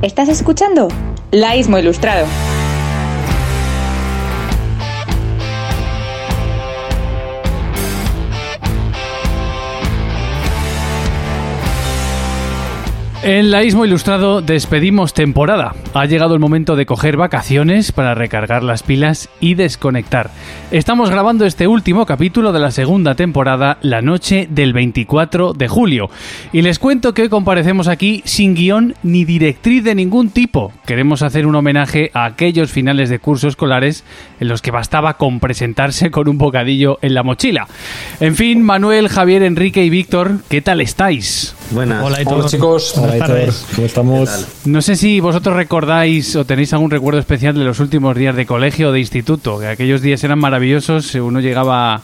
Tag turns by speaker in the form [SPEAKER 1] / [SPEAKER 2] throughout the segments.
[SPEAKER 1] ¿Estás escuchando? Laísmo Ilustrado.
[SPEAKER 2] En Laísmo Ilustrado despedimos temporada. Ha llegado el momento de coger vacaciones para recargar las pilas y desconectar. Estamos grabando este último capítulo de la segunda temporada la noche del 24 de julio. Y les cuento que hoy comparecemos aquí sin guion ni directriz de ningún tipo. Queremos hacer un homenaje a aquellos finales de curso escolares en los que bastaba con presentarse con un bocadillo en la mochila. En fin, Manuel, Javier, Enrique y Víctor, ¿qué tal estáis?
[SPEAKER 3] Buenas.
[SPEAKER 4] Hola,
[SPEAKER 5] Hola chicos,
[SPEAKER 4] Buenas tardes.
[SPEAKER 5] ¿cómo estamos?
[SPEAKER 2] No sé si vosotros recordáis o tenéis algún recuerdo especial de los últimos días de colegio o de instituto, que aquellos días eran maravillosos, uno llegaba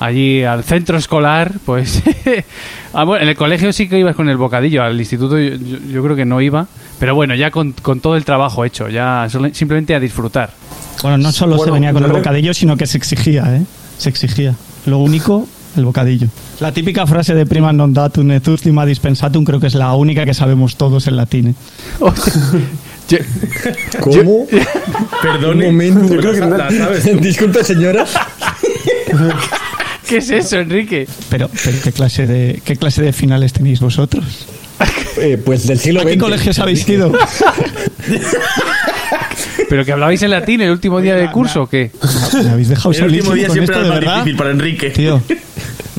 [SPEAKER 2] allí al centro escolar, pues ah, bueno, en el colegio sí que ibas con el bocadillo, al instituto yo, yo- yo creo que no iba, pero bueno, ya con, con todo el trabajo hecho, ya solo- simplemente a disfrutar.
[SPEAKER 4] Bueno, no solo se venía con el bocadillo, sino que se exigía, ¿eh? Se exigía. Lo único, el bocadillo. La típica frase de prima non datum et ultima dispensatum creo que es la única que sabemos todos en latín. ¿eh?
[SPEAKER 2] Yo-
[SPEAKER 5] ¿Cómo?
[SPEAKER 3] Perdone.
[SPEAKER 5] Un momento.
[SPEAKER 3] Yo creo que la- la sabes.
[SPEAKER 5] Disculpe, señora.
[SPEAKER 2] ¿Qué es eso, Enrique?
[SPEAKER 4] Pero, pero ¿qué, clase de, ¿qué clase de finales tenéis vosotros?
[SPEAKER 5] Eh, pues del siglo
[SPEAKER 4] ¿A qué
[SPEAKER 5] XX.
[SPEAKER 4] colegios habéis ido?
[SPEAKER 2] ¿Pero que hablabais en latín el último día de curso o qué?
[SPEAKER 4] Me habéis dejado
[SPEAKER 3] El último día siempre
[SPEAKER 4] esto,
[SPEAKER 3] era
[SPEAKER 4] de
[SPEAKER 3] más
[SPEAKER 4] verdad.
[SPEAKER 3] difícil para Enrique.
[SPEAKER 4] Tío,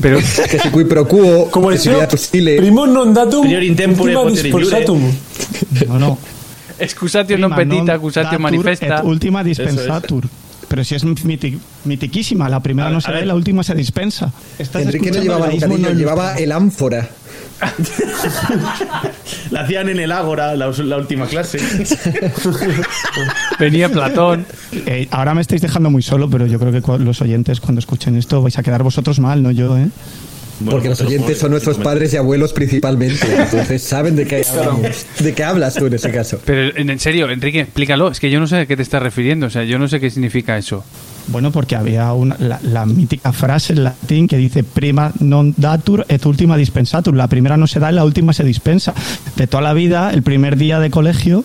[SPEAKER 2] Pero,
[SPEAKER 5] Que si cui pro quo,
[SPEAKER 6] Como
[SPEAKER 5] que
[SPEAKER 6] el
[SPEAKER 5] stile.
[SPEAKER 6] Primum non datum,
[SPEAKER 3] Prior in tempore,
[SPEAKER 6] dispensatum.
[SPEAKER 4] no, no.
[SPEAKER 2] excusatio non petita, accusatio manifesta.
[SPEAKER 4] Et última dispensatur. Pero si es miti- mitiquísima, la primera
[SPEAKER 3] A-
[SPEAKER 4] no se y la última se dispensa. ¿Estás
[SPEAKER 5] Enrique no
[SPEAKER 4] escuchando
[SPEAKER 5] llevaba
[SPEAKER 4] el
[SPEAKER 5] llevaba el ánfora.
[SPEAKER 3] La hacían en el Ágora, la, la última clase.
[SPEAKER 2] Venía Platón.
[SPEAKER 4] Eh, ahora me estáis dejando muy solo, pero yo creo que los oyentes cuando escuchen esto vais a quedar vosotros mal, no yo, ¿eh?
[SPEAKER 5] Porque los oyentes son nuestros padres y abuelos principalmente. Entonces saben de qué hablamos. ¿De qué hablas tú en ese caso?
[SPEAKER 2] Pero en en serio, Enrique, explícalo. Es que yo no sé a qué te estás refiriendo. O sea, yo no sé qué significa eso.
[SPEAKER 4] Bueno, porque había una, la, la mítica frase en latín que dice prima non datur et ultima dispensatur. La primera no se da y la última se dispensa. De toda la vida, el primer día de colegio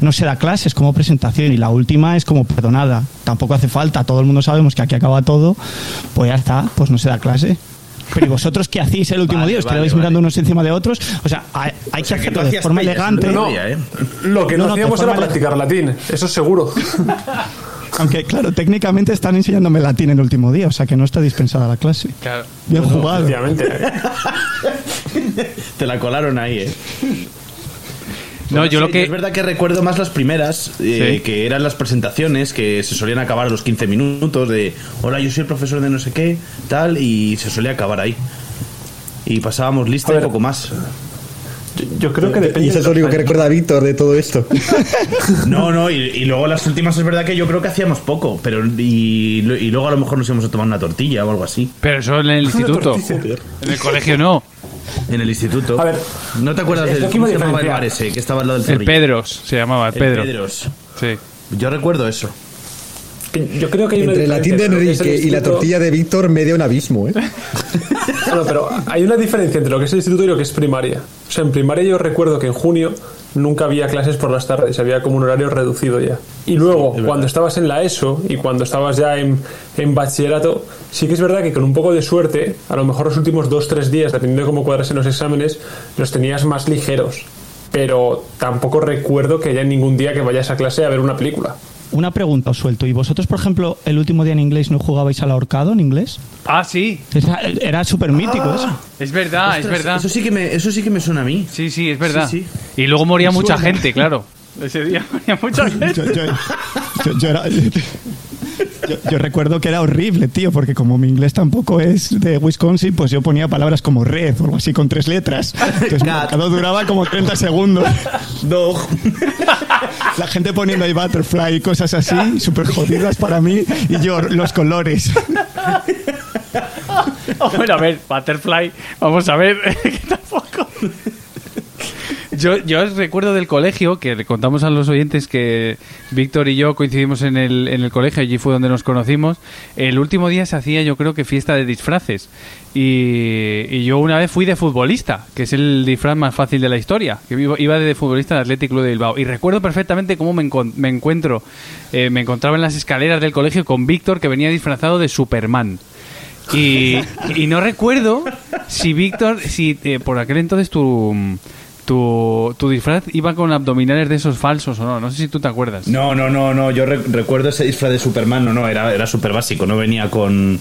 [SPEAKER 4] no se da clases como presentación y la última es como perdonada. Tampoco hace falta, todo el mundo sabemos que aquí acaba todo. Pues ya está, pues no se da clase. Pero ¿y vosotros qué hacéis el último
[SPEAKER 3] Vale,
[SPEAKER 4] día? ¿Os
[SPEAKER 3] vale,
[SPEAKER 4] quedáis
[SPEAKER 3] vale.
[SPEAKER 4] mirando unos encima de otros? O sea, hay, hay
[SPEAKER 3] O sea,
[SPEAKER 4] que
[SPEAKER 3] que
[SPEAKER 4] hacerlo de
[SPEAKER 3] hacías
[SPEAKER 4] forma elegante.
[SPEAKER 6] No.
[SPEAKER 3] ¿eh?
[SPEAKER 6] Lo que
[SPEAKER 4] No,
[SPEAKER 6] no,
[SPEAKER 4] no,
[SPEAKER 6] hacíamos
[SPEAKER 4] de
[SPEAKER 6] era practicar latín, eso seguro.
[SPEAKER 4] Aunque, claro, técnicamente están enseñándome latín el último día, o sea que no está dispensada la clase.
[SPEAKER 2] Claro.
[SPEAKER 4] Bien jugado.
[SPEAKER 6] Efectivamente.
[SPEAKER 3] Te la colaron ahí, ¿eh?
[SPEAKER 2] No,
[SPEAKER 3] Bueno,
[SPEAKER 2] yo
[SPEAKER 3] sí,
[SPEAKER 2] lo que.
[SPEAKER 3] Es verdad que recuerdo más las primeras, eh,
[SPEAKER 2] Sí.
[SPEAKER 3] que eran las presentaciones, que se solían acabar a los 15 minutos de hola, yo soy el profesor de no sé qué, tal, y se solía acabar ahí. Y pasábamos lista y poco más.
[SPEAKER 6] Yo, creo que depende.
[SPEAKER 5] Y eso es lo único que recuerda Víctor de todo esto.
[SPEAKER 3] No, no, y, y luego las últimas es verdad que yo creo que hacíamos poco, pero y, y luego a lo mejor nos íbamos a tomar una tortilla o algo así.
[SPEAKER 2] Pero eso en el instituto. En el colegio no.
[SPEAKER 3] En el instituto.
[SPEAKER 6] A ver,
[SPEAKER 3] ¿No te acuerdas del cómo se llamaba el bar ese que estaba al lado del
[SPEAKER 2] El? Pedros se llamaba, el
[SPEAKER 3] El
[SPEAKER 2] Pedro.
[SPEAKER 3] Pedros.
[SPEAKER 2] Sí.
[SPEAKER 3] Yo recuerdo eso.
[SPEAKER 6] Yo creo que hay una
[SPEAKER 5] Entre el latín de Enrique y la tortilla de Víctor, media un abismo, ¿eh?
[SPEAKER 6] Bueno, pero hay una diferencia entre lo que es el instituto y lo que es primaria. O sea, en primaria yo recuerdo que en junio nunca había clases por las tardes, había como un horario reducido ya. Y luego, cuando estabas en la ESO y cuando estabas ya en, en bachillerato, sí que es verdad que con un poco de suerte, a lo mejor los últimos dos, tres días, dependiendo de cómo cuadrasen los exámenes, los tenías más ligeros. Pero tampoco recuerdo que haya ningún día que vayas a clase a ver una película.
[SPEAKER 4] Una pregunta os suelto. ¿Y vosotros, por ejemplo, el último día en inglés no jugabais al ahorcado en inglés?
[SPEAKER 2] Ah, sí.
[SPEAKER 4] Era, era súper mítico eso.
[SPEAKER 2] Es verdad, es verdad.
[SPEAKER 3] Eso sí que me, eso sí que me suena a mí.
[SPEAKER 2] Sí, sí, es verdad.
[SPEAKER 3] Sí,
[SPEAKER 2] Y luego moría
[SPEAKER 4] Me
[SPEAKER 2] mucha
[SPEAKER 4] suena.
[SPEAKER 2] gente, claro. Ese día moría mucha gente.
[SPEAKER 4] Yo, yo- yo- yo era- yo- yo recuerdo que era horrible, tío, porque como mi inglés tampoco es de Wisconsin, pues yo ponía palabras como red o algo así con tres letras. Entonces, duraba como 30 segundos.
[SPEAKER 3] Dog.
[SPEAKER 4] La gente poniendo ahí butterfly y cosas así, súper jodidas para mí, y yo los colores.
[SPEAKER 2] Oh, bueno, a ver, Butterfly, vamos a ver, que tampoco. Yo, yo recuerdo del colegio, que le contamos a los oyentes que Víctor y yo coincidimos en el, en el colegio, allí fue donde nos conocimos. El último día se hacía, yo creo que fiesta de disfraces. Y, yo una vez fui de futbolista, que es el disfraz más fácil de la historia. Que iba, de futbolista del Athletic Club de Bilbao. Y recuerdo perfectamente cómo me, me encuentro. eh, me encontraba en las escaleras del colegio con Víctor, que venía disfrazado de Superman. Y, y no recuerdo si Víctor, si eh, por aquel entonces tu, tu, tu disfraz iba con abdominales de esos falsos o no. No sé si tú te acuerdas.
[SPEAKER 3] No, no, no, no. Yo re- recuerdo ese disfraz de Superman. No, no, era, era súper básico. No venía con.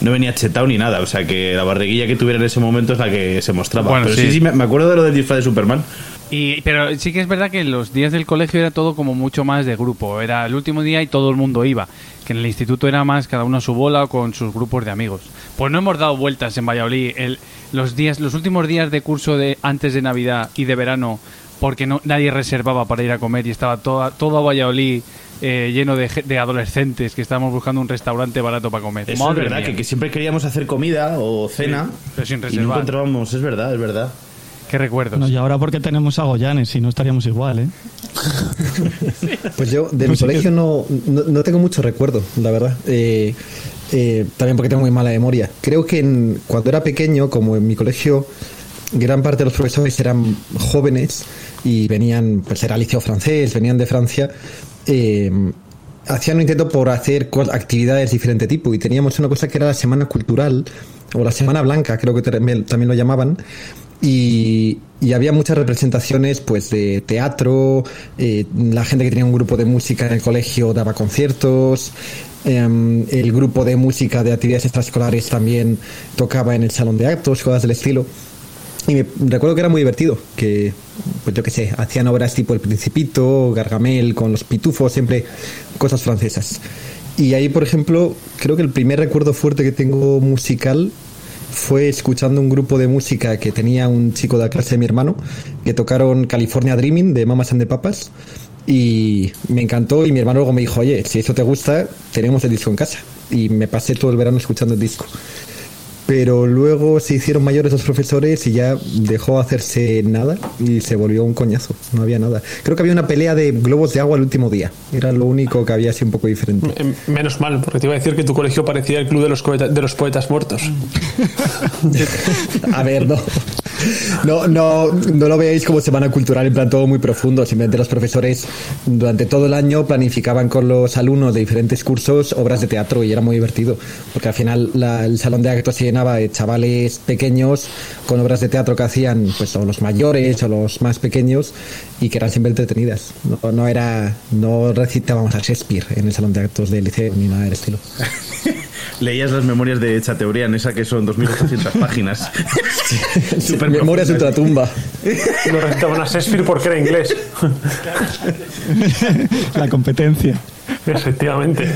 [SPEAKER 3] No venía chetado ni nada. O sea que la barriguilla que tuviera en ese momento es la que se mostraba.
[SPEAKER 2] Bueno,
[SPEAKER 3] Pero
[SPEAKER 2] sí.
[SPEAKER 3] sí, sí, me me acuerdo de lo del disfraz de Superman.
[SPEAKER 2] Y, pero sí que es verdad que los días del colegio era todo como mucho más de grupo. Era el último día y todo el mundo iba. Que en el instituto era más cada uno a su bola o con sus grupos de amigos. Pues no hemos dado vueltas en Valladolid. El, los días, los últimos días de curso de antes de Navidad y de verano, porque no nadie reservaba para ir a comer y estaba toda, todo Valladolid eh, lleno de, adolescentes que estábamos buscando un restaurante barato para comer.
[SPEAKER 3] Eso
[SPEAKER 2] Madre
[SPEAKER 3] es verdad, que, que siempre queríamos hacer comida o cena.
[SPEAKER 2] Sí, pero sin
[SPEAKER 3] y no
[SPEAKER 2] reservar.
[SPEAKER 3] encontrábamos, es verdad, es verdad.
[SPEAKER 2] Qué recuerdos.
[SPEAKER 4] Bueno, y ahora porque tenemos a Goyanes, si no estaríamos igual, ¿eh?
[SPEAKER 5] Pues yo de mi
[SPEAKER 4] Pues sí que-
[SPEAKER 5] colegio no, no, no tengo mucho recuerdo, la verdad. Eh, eh, también porque tengo muy mala memoria. Creo que en- cuando era pequeño, como en mi colegio, gran parte de los profesores eran jóvenes y venían, pues era liceo francés, venían de Francia. eh, hacían un intento por hacer co- actividades de diferente tipo y teníamos una cosa que era la semana cultural o la semana blanca creo que también lo llamaban y, había muchas representaciones pues de teatro eh, la gente que tenía un grupo de música en el colegio daba conciertos em, el grupo de música de actividades extraescolares también tocaba en el salón de actos cosas del estilo y me recuerdo que era muy divertido, que, pues yo qué sé, hacían obras tipo El Principito, Gargamel, con los pitufos, siempre cosas francesas. Y ahí, por ejemplo, creo que el primer recuerdo fuerte que tengo musical fue escuchando un grupo de música que tenía un chico de la clase de mi hermano, que tocaron California Dreaming de Mamas and the Papas. Y me encantó y mi hermano luego me dijo, oye, si eso te gusta, tenemos el disco en casa. Y me pasé todo el verano escuchando el disco pero luego se hicieron mayores los profesores y ya dejó hacerse nada y se volvió un coñazo, no había nada. Creo que había una pelea de globos de agua el último día, era lo único que había así un poco diferente.
[SPEAKER 6] Em, Menos mal, porque te iba a decir que tu colegio parecía el club de los, de los poetas muertos.
[SPEAKER 5] A ver, no. No, no, no lo veáis como semana cultural en plan todo muy profundo. Simplemente los profesores durante todo el año planificaban con los alumnos de diferentes cursos obras de teatro y era muy divertido. Porque al final el salón de actos se llenaba de chavales pequeños con obras de teatro que hacían pues o los mayores o los más pequeños y que eran siempre entretenidas. No, no era, no recitábamos a Shakespeare en el salón de actos del liceo ni nada del estilo.
[SPEAKER 3] Leías las memorias de Chateaubriand, esa que son 2.800 páginas. Súper
[SPEAKER 5] Memorias de ultratumba.
[SPEAKER 6] Lo recitaban a Shakespeare porque era inglés.
[SPEAKER 4] La competencia.
[SPEAKER 6] Efectivamente.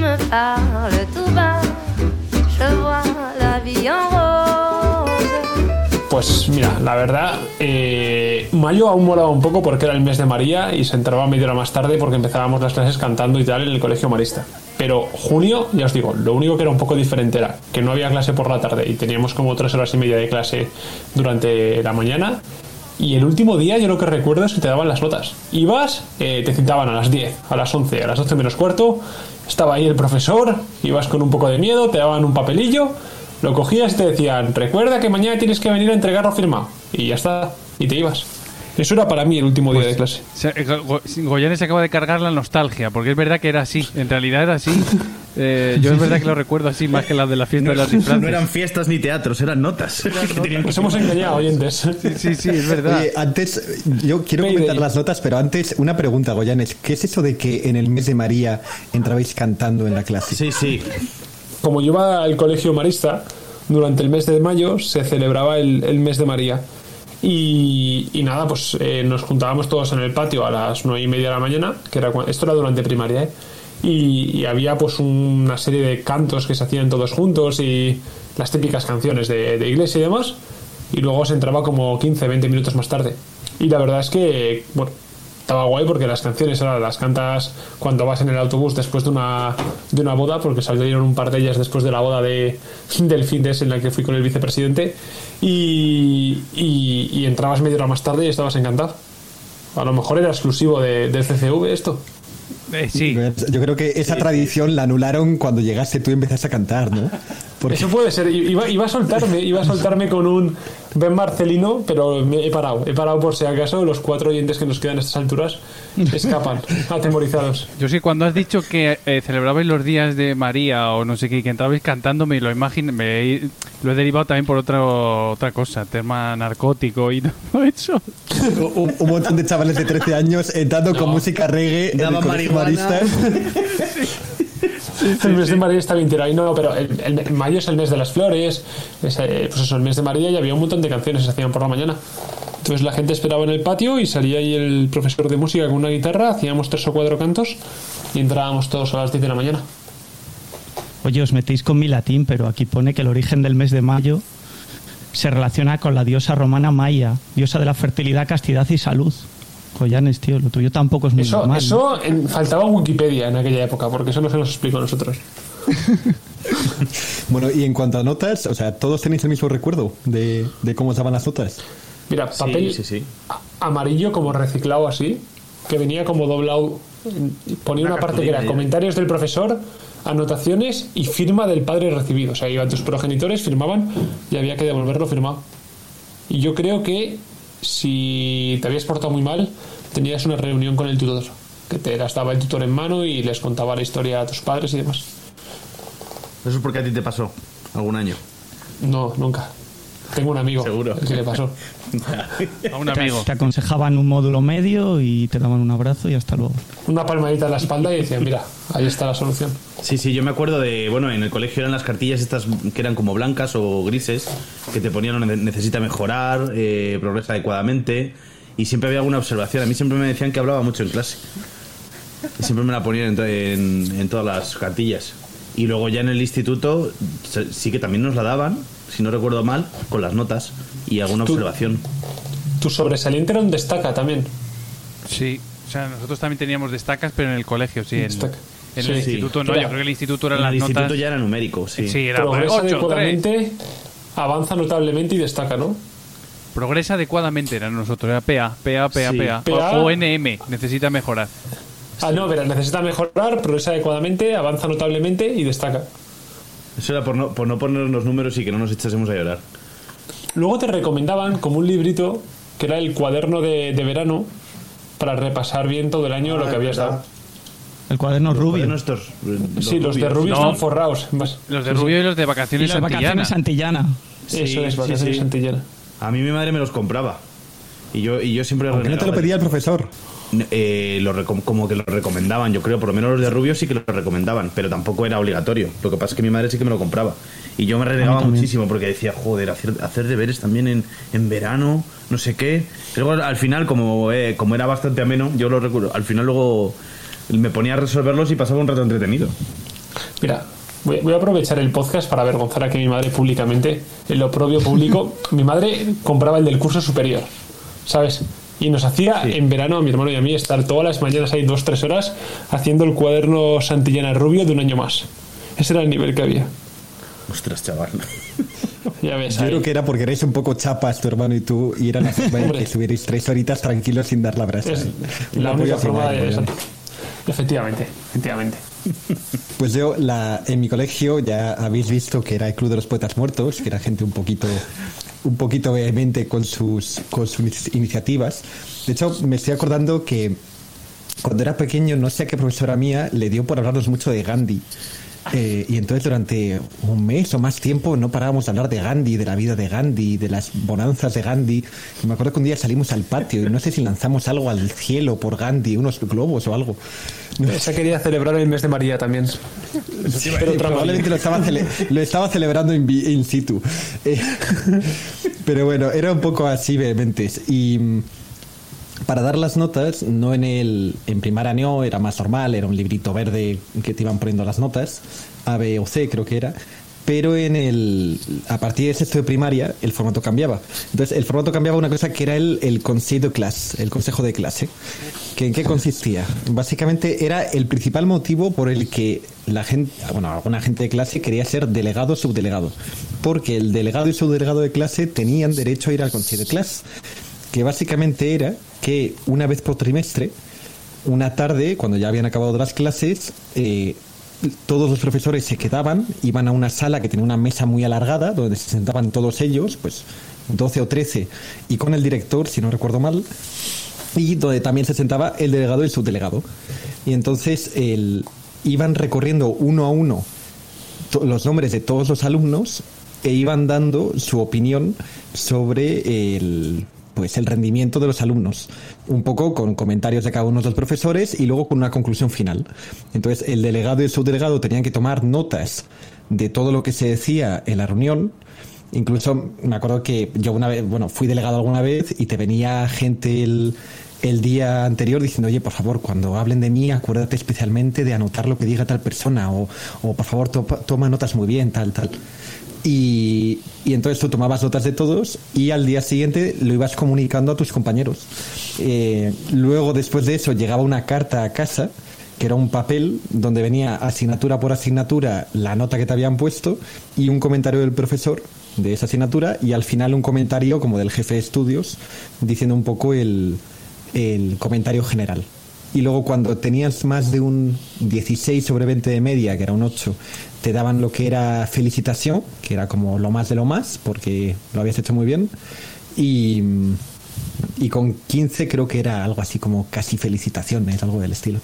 [SPEAKER 7] Me parle tout bas, je vois la vie en rose.
[SPEAKER 6] Pues mira, la verdad, eh, mayo aún molaba un poco porque era el mes de María y se entraba media hora más tarde porque empezábamos las clases cantando y tal en el colegio marista. Pero junio, ya os digo, lo único que era un poco diferente era que no había clase por la tarde y teníamos como tres horas y media de clase durante la mañana. Y el último día yo lo que recuerdo es que te daban las notas. Ibas, eh, te citaban a las 10, a las 11, a las 12 menos cuarto, estaba ahí el profesor, ibas con un poco de miedo, te daban un papelillo, lo cogías y te decían, recuerda que mañana tienes que venir a entregarlo firmado. Y ya está, y te ibas. Eso era para mí el último día de clase.
[SPEAKER 2] Se- eh, Go- Go- Goyanes se acaba de cargar la nostalgia, porque es verdad que era así, en realidad era así. Eh, yo es verdad que lo recuerdo así más que la de la fiesta de las disfraces.
[SPEAKER 3] No eran fiestas ni teatros, eran notas. Que tenían que
[SPEAKER 6] Nos hemos engañado, oyentes.
[SPEAKER 2] Sí, sí, sí, es verdad.
[SPEAKER 5] Oye, antes, yo quiero
[SPEAKER 6] Mayday.
[SPEAKER 5] comentar las notas, pero antes una pregunta, Goyanes. ¿Qué es eso de que en el mes de María entrabais cantando en la clase?
[SPEAKER 3] Sí, sí.
[SPEAKER 6] Como yo iba al colegio marista, durante el mes de mayo se celebraba el, mes de María. Y, nada, pues eh, nos juntábamos todos en el patio a las nueve y media de la mañana, que era esto era durante primaria, ¿eh? y, y había pues una serie de cantos que se hacían todos juntos y las típicas canciones de, de iglesia y demás, y luego se entraba como 15, 20 minutos más tarde. Y la verdad es que, bueno, estaba guay porque las canciones ahora las cantas cuando vas en el autobús después de una, de una boda, porque salieron un par de ellas después de la boda de, del fin de ese en la que fui con el vicepresidente, y, y, y entrabas media hora más tarde y estabas encantado. A lo mejor era exclusivo de, del CCV esto.
[SPEAKER 2] Eh, sí.
[SPEAKER 5] Yo creo que esa tradición la anularon cuando llegaste tú y empezaste a cantar, ¿no? Porque
[SPEAKER 6] Eso puede ser. Iba, iba a soltarme, iba a soltarme con un Ben Marcelino, pero me he parado. He parado por si acaso los cuatro oyentes que nos quedan a estas alturas escapan, atemorizados.
[SPEAKER 2] Yo sí, cuando has dicho que eh, celebrabais los días de María o no sé qué, y que entrabais cantando, me lo imagino, me he- lo he derivado también por otra otra cosa, tema narcótico y todo eso.
[SPEAKER 5] un, un montón de chavales de 13 años entrando con música reggae en el
[SPEAKER 3] Daban
[SPEAKER 5] colegio
[SPEAKER 6] El mes de María está bien tirado. Y no, pero el, el- mayo es el mes de las flores. es, eh, pues eso, el mes de María y había un montón de canciones que se hacían por la mañana. Entonces la gente esperaba en el patio y salía ahí el profesor de música con una guitarra, hacíamos tres o cuatro cantos y entrábamos todos a las 10 de la mañana.
[SPEAKER 4] Oye, os metéis con mi latín, pero aquí pone que el origen del mes de mayo se relaciona con la diosa romana Maya, diosa de la fertilidad, castidad y salud. Joyanes, tío, lo tuyo tampoco es muy
[SPEAKER 6] Eso, eso en- faltaba Wikipedia en aquella época, porque eso no se nos explicó a nosotros.
[SPEAKER 5] Bueno, y en cuanto a notas, o sea, ¿todos tenéis el mismo recuerdo de, de cómo estaban las notas?
[SPEAKER 6] Mira, papel
[SPEAKER 3] sí,
[SPEAKER 6] amarillo como reciclado así, que venía como doblado, ponía
[SPEAKER 3] Una
[SPEAKER 6] una, parte que era
[SPEAKER 3] ya.
[SPEAKER 6] comentarios del profesor, anotaciones y firma del padre recibido. O sea, iban tus progenitores, firmaban y había que devolverlo firmado. Y yo creo que si te habías portado muy mal, tenías una reunión con el tutor, que te las daba el tutor en mano y les contaba la historia a tus padres y demás.
[SPEAKER 3] Eso es porque a ti te pasó algún año.
[SPEAKER 6] No, nunca. Tengo un amigo
[SPEAKER 3] Seguro.
[SPEAKER 6] que le pasó.
[SPEAKER 2] A un amigo.
[SPEAKER 4] Te aconsejaban un módulo medio y te daban un abrazo y hasta luego.
[SPEAKER 6] Una palmadita en la espalda y decían, mira, ahí está la solución.
[SPEAKER 3] Sí, sí, yo me acuerdo de, bueno, en el colegio eran las cartillas estas que eran como blancas o grises, que te ponían "Ne- necesita mejorar, eh, progresa adecuadamente, y siempre había alguna observación. A mí siempre me decían que hablaba mucho en clase. Y siempre me la ponían en, en- en todas las cartillas. Y luego ya en el instituto se- sí que también nos la daban, si no recuerdo mal, con las notas y alguna observación.
[SPEAKER 6] Tu sobresaliente era un destaca también.
[SPEAKER 2] Sí, o sea, nosotros también teníamos destacas, pero en el colegio, sí. En,
[SPEAKER 6] Destaca.
[SPEAKER 2] en
[SPEAKER 6] Sí.
[SPEAKER 2] el instituto no,
[SPEAKER 6] Era-
[SPEAKER 2] yo creo que el instituto
[SPEAKER 3] En
[SPEAKER 2] eran las
[SPEAKER 3] el instituto
[SPEAKER 2] notas.
[SPEAKER 3] ya era numérico, sí.
[SPEAKER 2] Sí, era
[SPEAKER 6] Progresa
[SPEAKER 2] 8, 3.
[SPEAKER 6] adecuadamente, avanza notablemente y destaca, ¿no?
[SPEAKER 2] Progresa adecuadamente era nosotros, era PA, PA, PA,
[SPEAKER 3] Sí.
[SPEAKER 2] PA.
[SPEAKER 6] PA.
[SPEAKER 2] O, o NM, necesita mejorar.
[SPEAKER 6] Ah, no, pero necesita mejorar, progresa adecuadamente, avanza notablemente y destaca.
[SPEAKER 3] Eso era por no, por no poner los números y que no nos echásemos a llorar.
[SPEAKER 6] Luego te recomendaban como un librito que era el cuaderno de, de verano para repasar bien todo el año lo que habías dado.
[SPEAKER 4] El cuaderno rubio.
[SPEAKER 3] Estos,
[SPEAKER 6] Sí, los de. Rubio
[SPEAKER 2] No.
[SPEAKER 6] están forrados. Más-
[SPEAKER 2] Los de Rubio y los de
[SPEAKER 4] Y
[SPEAKER 2] vacaciones
[SPEAKER 4] las vacaciones
[SPEAKER 2] Santillana.
[SPEAKER 4] Santillana.
[SPEAKER 6] Eso es, vacaciones
[SPEAKER 3] sí.
[SPEAKER 6] Santillana.
[SPEAKER 3] A mí mi madre me los compraba. Y yo, y yo siempre
[SPEAKER 5] Aunque no te lo pedía el profesor.
[SPEAKER 3] Eh, lo como que lo recomendaban, yo creo, por lo menos los de Rubio sí que lo recomendaban, pero tampoco era obligatorio. Lo que pasa es que mi madre sí que me lo compraba. Y yo me renegaba muchísimo porque decía, joder, hacer, hacer deberes también en, en verano, no sé qué. Pero luego, al final, como, eh, como era bastante ameno, yo lo recuerdo, al final luego me ponía a resolverlos y pasaba un rato entretenido.
[SPEAKER 6] Mira, voy, voy a aprovechar el podcast para avergonzar a mi madre públicamente, en lo propio público. mi madre compraba el del curso superior, ¿sabes? Y nos hacía en verano a mi hermano y a mí estar todas las mañanas ahí dos, tres horas haciendo el cuaderno Santillana Rubio de un año más. Ese era el nivel que había.
[SPEAKER 3] Ostras, chaval.
[SPEAKER 6] Ya ves.
[SPEAKER 5] Yo
[SPEAKER 6] ahí.
[SPEAKER 5] creo que era porque erais un poco chapas tu hermano y tú y era la forma
[SPEAKER 6] Hombre.
[SPEAKER 5] que estuvierais tres horitas tranquilos sin dar la brasa.
[SPEAKER 6] Es la única forma de...
[SPEAKER 5] ¿no?
[SPEAKER 6] Efectivamente, efectivamente.
[SPEAKER 5] Pues yo, la, en mi colegio, ya habéis visto que era el Club de los Poetas Muertos, que era gente un poquito, un poquito vehemente con sus, con sus iniciativas. De hecho, me estoy acordando que cuando era pequeño, no sé a qué profesora mía le dio por hablarnos mucho de Gandhi. Eh, y entonces durante un mes o más tiempo no parábamos de hablar de Gandhi, de la vida de Gandhi, de las bonanzas de Gandhi. Y me acuerdo que un día salimos al patio y no sé si lanzamos algo al cielo por Gandhi, unos globos o algo.
[SPEAKER 6] Esa quería celebrar el mes de María también. Pero otra
[SPEAKER 5] probablemente lo estaba, cele- lo estaba celebrando in, vi- in situ. Eh, pero bueno, era un poco así vehementes. Y mm, para dar las notas, no en el en primaria no, era más normal, era un librito verde que te iban poniendo las notas, A, B o C creo que era. pero en el a partir de sexto de primaria el formato cambiaba. Entonces el formato cambiaba una cosa que era el, el consejo clase, el consejo de clase. ¿Que ¿En qué consistía? Básicamente era el principal motivo por el que la gente, bueno, alguna gente de clase quería ser delegado o subdelegado, porque el delegado y subdelegado de clase tenían derecho a ir al consejo de clase, que básicamente era que una vez por trimestre una tarde, cuando ya habían acabado las clases, eh, todos los profesores se quedaban, iban a una sala que tenía una mesa muy alargada, donde se sentaban todos ellos, pues 12 o 13, y con el director, si no recuerdo mal, y donde también se sentaba el delegado y el subdelegado. Y entonces el, iban recorriendo uno a uno los nombres de todos los alumnos e iban dando su opinión sobre el pues el rendimiento de los alumnos, un poco con comentarios de cada uno de los profesores y luego con una conclusión final. Entonces, el delegado y el subdelegado tenían que tomar notas de todo lo que se decía en la reunión. Incluso me acuerdo que yo una vez, bueno, fui delegado alguna vez y te venía gente el, el día anterior diciendo, oye, por favor, cuando hablen de mí, acuérdate especialmente de anotar lo que diga tal persona o, o por favor, to- toma notas muy bien, tal, tal. Y, y entonces tú tomabas notas de todos y al día siguiente lo ibas comunicando a tus compañeros. Eh, luego, después de eso, llegaba una carta a casa que era un papel donde venía asignatura por asignatura la nota que te habían puesto y un comentario del profesor de esa asignatura y al final un comentario como del jefe de estudios diciendo un poco el, el comentario general. Y luego cuando tenías más de un 16 sobre 20 de media, que era un 8, te daban lo que era felicitación, que era como lo más de lo más, porque lo habías hecho muy bien. Y, y con 15 creo que era algo así como casi felicitaciones, algo del estilo.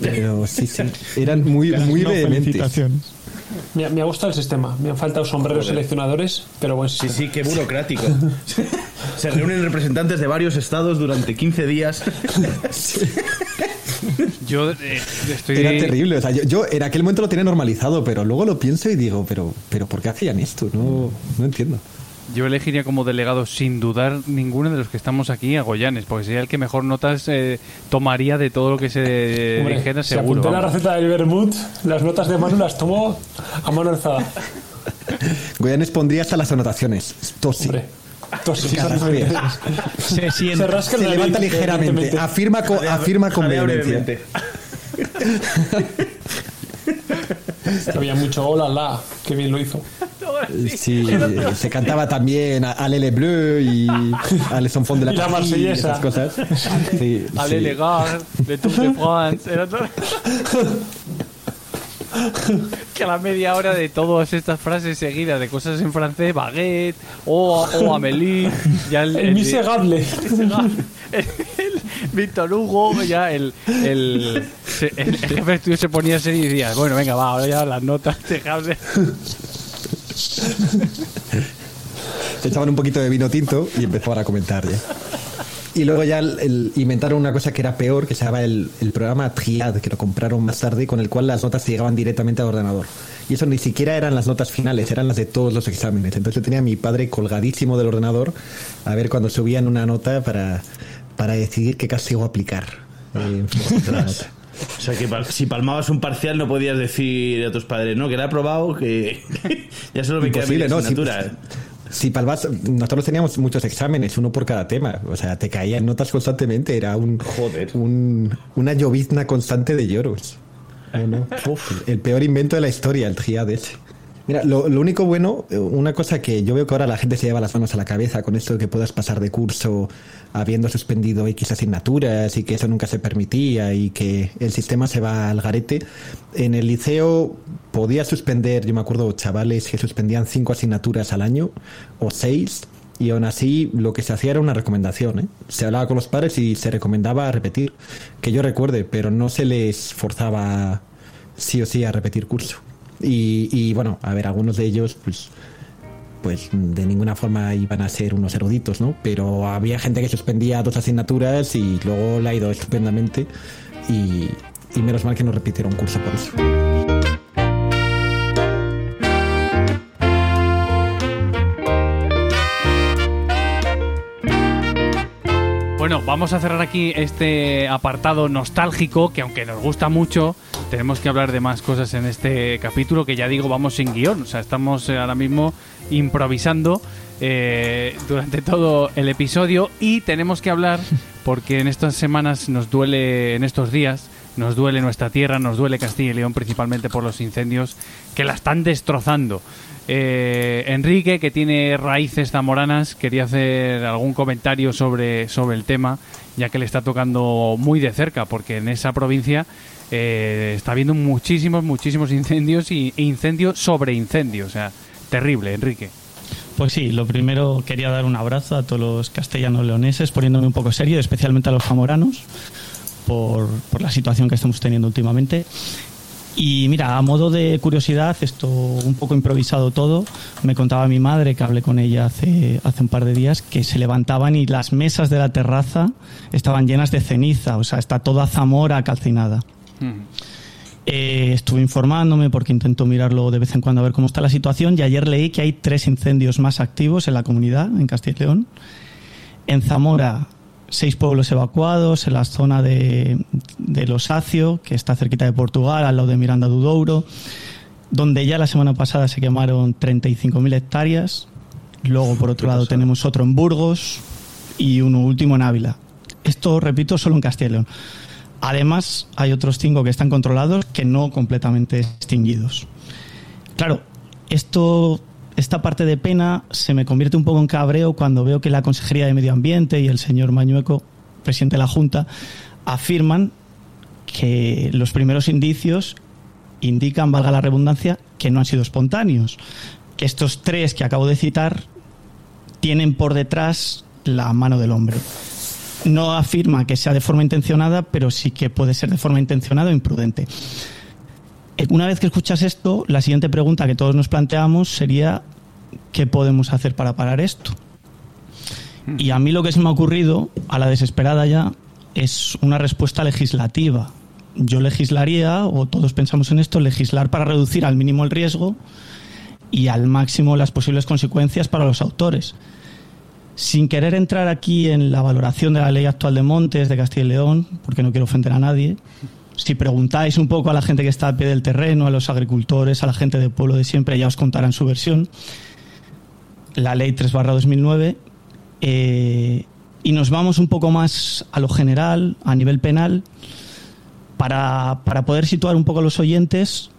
[SPEAKER 5] Pero sí, sí, eran muy, muy
[SPEAKER 4] No,
[SPEAKER 5] vehementes.
[SPEAKER 4] felicitaciones.
[SPEAKER 6] Me, me ha gustado el sistema. Me han faltado sombreros seleccionadores, pero buen
[SPEAKER 3] Sí, sí, qué burocrático. Se reúnen representantes de varios estados durante 15 días.
[SPEAKER 2] Yo eh, estoy.
[SPEAKER 5] Era terrible, o sea, yo, yo en aquel momento lo tenía normalizado, pero luego lo pienso y digo, pero, pero ¿por qué hacían esto? No, no entiendo.
[SPEAKER 2] Yo elegiría como delegado sin dudar ninguno de los que estamos aquí a Goyanes, porque sería el que mejor notas eh, tomaría de todo lo que se
[SPEAKER 6] Hombre,
[SPEAKER 2] dijera
[SPEAKER 6] si
[SPEAKER 2] seguro.
[SPEAKER 6] apunté la receta del vermut, las notas de Manu las tomo a mano alzada.
[SPEAKER 5] Goyanes pondría hasta las anotaciones. Esto sí.
[SPEAKER 6] Hombre, tosis,
[SPEAKER 5] Cada
[SPEAKER 6] esas
[SPEAKER 5] vez.
[SPEAKER 6] diferentes.
[SPEAKER 4] Se siente.
[SPEAKER 6] Se rasca
[SPEAKER 5] Se levanta ligeramente, afirma con, afirma con vehemencia.
[SPEAKER 6] Había mucho hola la, que bien lo hizo.
[SPEAKER 5] Sí, se cantaba también a- Alele Bleu y a Les Enfants de la
[SPEAKER 6] Y la
[SPEAKER 5] esas cosas. Sí,
[SPEAKER 2] Allez
[SPEAKER 5] sí.
[SPEAKER 2] le Tour de France. Era todo- que a la media hora de todas estas frases seguidas de cosas en francés, baguette, o, o Amélie, ya el,
[SPEAKER 6] El miserable.
[SPEAKER 2] el- el Víctor Hugo, ya el, el, se- el, el jefe de estudio se ponía serio y decía, bueno, venga, va, ahora ya las notas, dejadme.
[SPEAKER 5] Se echaban un poquito de vino tinto y empezaban a comentar ya. Y luego ya el- el- inventaron una cosa que era peor, que se llamaba el, el programa Triad, que lo compraron más tarde, con el cual las notas llegaban directamente al ordenador. Y eso ni siquiera eran las notas finales, eran las de todos los exámenes. Entonces yo tenía a mi padre colgadísimo del ordenador a ver cuando subían una nota para, para decidir qué castigo aplicar. eh, la nota.
[SPEAKER 3] O sea, que si palmabas un parcial no podías decir a tus padres, no, que la he probado, que ya solo me queda
[SPEAKER 5] Imposible,
[SPEAKER 3] media
[SPEAKER 5] ¿no? Si,
[SPEAKER 3] asignatura.
[SPEAKER 5] Si palmas, nosotros teníamos muchos exámenes, uno por cada tema. O sea, te caían notas constantemente. Era un,
[SPEAKER 3] Joder.
[SPEAKER 5] un- una llovizna constante de lloros. No, no. Uf, el peor invento de la historia, el triad ese. Mira, lo, lo único bueno, eh, una cosa que yo veo que ahora la gente se lleva las manos a la cabeza con esto de que puedas pasar de curso habiendo suspendido X asignaturas y que eso nunca se permitía y que el sistema se va al garete. En el liceo podía suspender, yo me acuerdo, chavales que suspendían cinco asignaturas al año o seis y aún así lo que se hacía era una recomendación. ¿eh? Se hablaba con los padres y se recomendaba repetir, que yo recuerde, pero no se les forzaba sí o sí a repetir curso. Y, y, bueno, a ver, algunos de ellos, pues, pues de ninguna forma iban a ser unos eruditos, ¿no? Pero había gente que suspendía dos asignaturas y luego le ha ido estupendamente y, y menos mal que no repitieron curso por eso.
[SPEAKER 2] Bueno, vamos a cerrar aquí este apartado nostálgico que aunque nos gusta mucho, tenemos que hablar de más cosas en este capítulo que ya digo, vamos sin guion, o sea, estamos eh, ahora mismo improvisando eh, durante todo el episodio y tenemos que hablar porque en estas semanas nos duele, en estos días, nos duele nuestra tierra, nos duele Castilla y León principalmente por los incendios que la están destrozando. Eh, Enrique, que tiene raíces zamoranas, quería hacer algún comentario sobre, sobre el tema, ya que le está tocando muy de cerca, porque en esa provincia eh, está habiendo muchísimos, muchísimos incendios y e incendio sobre incendio. O sea, terrible, Enrique.
[SPEAKER 4] Pues sí, lo primero quería dar un abrazo a todos los castellanos leoneses, poniéndome un poco serio, especialmente a los zamoranos, por, por la situación que estamos teniendo últimamente. Y mira, a modo de curiosidad, esto un poco improvisado todo, me contaba mi madre, que hablé con ella hace, hace un par de días, que se levantaban y las mesas de la terraza estaban llenas de ceniza, o sea, está toda Zamora calcinada. Eh, estuve informándome porque intento mirarlo de vez en cuando a ver cómo está la situación y ayer leí que hay tres incendios más activos en la comunidad, en Castilla y León. En Zamora, seis pueblos evacuados, en la zona de, de Los Acio, que está cerquita de Portugal, al lado de Miranda do Douro, donde ya la semana pasada se quemaron 35.000 hectáreas. Luego, por otro lado, tenemos otro en Burgos y uno último en Ávila. Esto, repito, solo en Castilla y León. Además, hay otros cinco que están controlados que no completamente extinguidos. Claro, esto, esta parte de pena se me convierte un poco en cabreo cuando veo que la Consejería de Medio Ambiente y el señor Mañueco, presidente de la Junta, afirman que los primeros indicios indican, valga la redundancia, que no han sido espontáneos. Que estos tres que acabo de citar tienen por detrás la mano del hombre no afirma que sea de forma intencionada, pero sí que puede ser de forma intencionada o imprudente. Eh, Una vez que escuchas esto, la siguiente pregunta que todos nos planteamos sería ¿qué podemos hacer para parar esto? Y a mí lo que se me ha ocurrido, a la desesperada ya, es una respuesta legislativa. Yo legislaría, o todos pensamos en esto, legislar para reducir al mínimo el riesgo y al máximo las posibles consecuencias para los autores. Sin querer entrar aquí en la valoración de la ley actual de montes de Castilla y León, porque no quiero ofender a nadie, si preguntáis un poco a la gente que está a pie del terreno, a los agricultores, a la gente del pueblo de siempre, ya os contarán su versión. La ley 3 2009. eh, y nos vamos un poco más a lo general, a nivel penal, para, para poder situar un poco a los oyentes,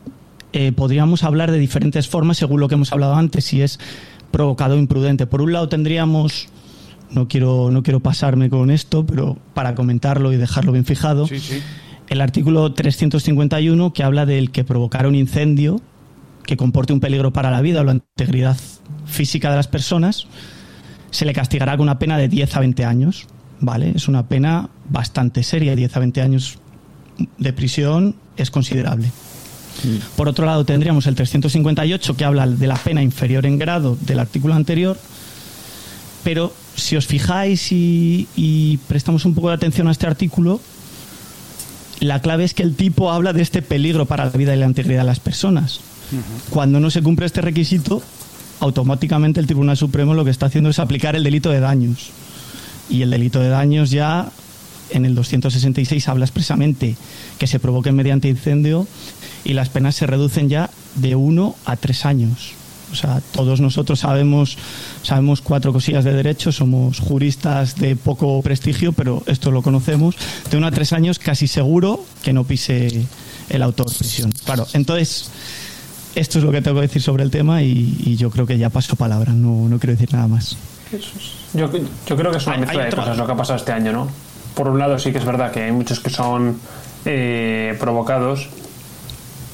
[SPEAKER 4] eh, podríamos hablar de diferentes formas según lo que hemos hablado antes, si es provocado o imprudente. Por un lado tendríamos, no quiero, no quiero pasarme con esto, pero para comentarlo y dejarlo bien fijado, el artículo 351 que habla del que provocara un incendio que comporte un peligro para la vida o la integridad física de las personas, se le castigará con una pena de 10 a 20 años. ¿Vale? Es una pena bastante seria, 10 a 20 años de prisión es considerable. Por otro lado, tendríamos el 358 que habla de la pena inferior en grado del artículo anterior, pero si os fijáis y, y prestamos un poco de atención a este artículo, la clave es que el tipo habla de este peligro para la vida y la integridad de las personas. Cuando no se cumple este requisito, automáticamente el Tribunal Supremo lo que está haciendo es aplicar el delito de daños. Y el delito de daños ya en el 266 habla expresamente que se provoque mediante incendio y las penas se reducen ya de uno a tres años. O sea, todos nosotros sabemos, sabemos cuatro cosillas de derecho, somos juristas de poco prestigio, pero esto lo conocemos. De uno a tres años casi seguro que no pise el autor prisión. Claro, entonces, esto es lo que tengo que decir sobre el tema y, y yo creo que ya paso palabra, no, no quiero decir nada más.
[SPEAKER 6] Yo, yo creo que es una mezcla de
[SPEAKER 4] otro-
[SPEAKER 6] cosas lo que ha pasado este año, ¿no? Por un lado sí que es verdad que hay muchos que son eh, provocados.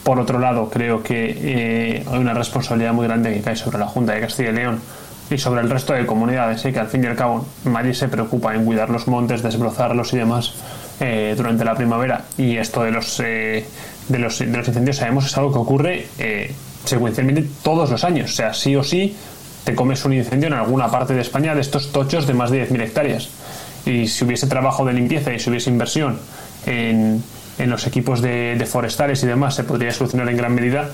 [SPEAKER 6] Por otro lado, creo que eh, hay una responsabilidad muy grande que cae sobre la Junta de Castilla y León y sobre el resto de comunidades, ¿eh? que al fin y al cabo nadie se preocupa en cuidar los montes, desbrozarlos y demás eh, durante la primavera. Y esto de los, eh, de los, de los incendios sabemos es algo que ocurre secuencialmente todos los años. O sea, sí o sí te comes un incendio en alguna parte de España de estos tochos de más de 10.000 hectáreas. Y si hubiese trabajo de limpieza y si hubiese inversión en, en los equipos de, de forestales y demás, se podría solucionar en gran medida.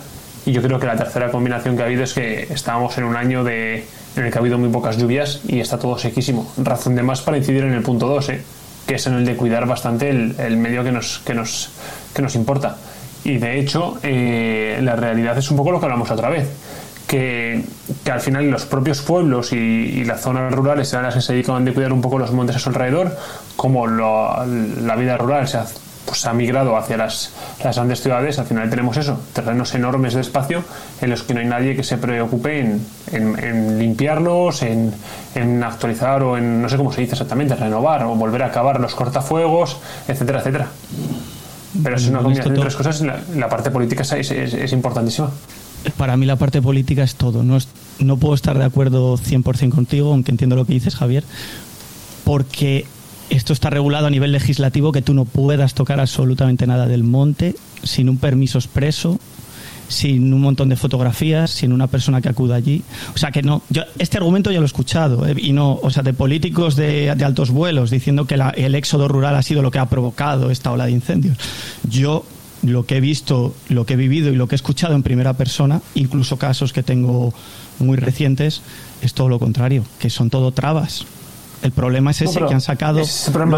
[SPEAKER 6] Y yo creo que la tercera combinación que ha habido es que estábamos en un año de, en el que ha habido muy pocas lluvias y está todo sequísimo. Razón de más para incidir en el punto 2, ¿eh? que es en el de cuidar bastante el, el medio que nos, que, nos, que nos importa. Y de hecho, eh, la realidad es un poco lo que hablamos otra vez. Que, que al final los propios pueblos y, y las zonas rurales serán las que se dedican a cuidar un poco los montes a su alrededor, como lo- la vida rural se pues, ha migrado hacia las, las grandes ciudades, al final tenemos eso, terrenos enormes de espacio en los que no hay nadie que se preocupe en, en- en limpiarlos, en, en actualizar o en, no sé cómo se dice exactamente, renovar o volver a acabar los cortafuegos, etcétera, etcétera. Pero es una combinación de tres cosas, la, la parte política es, es- es- es importantísima.
[SPEAKER 4] Para mí la parte política es todo. No, es- no puedo estar de acuerdo 100% contigo, aunque entiendo lo que dices, Javier, porque esto está regulado a nivel legislativo que tú no puedas tocar absolutamente nada del monte sin un permiso expreso, sin un montón de fotografías, sin una persona que acuda allí. O sea que no, yo este argumento ya lo he escuchado eh, y no, o sea, de políticos de, de altos vuelos diciendo que la- el éxodo rural ha sido lo que ha provocado esta ola de incendios. Yo lo que he visto, lo que he vivido y lo que he escuchado en primera persona, incluso casos que tengo muy recientes, es todo lo contrario, que son todo trabas. El problema es ese, que han sacado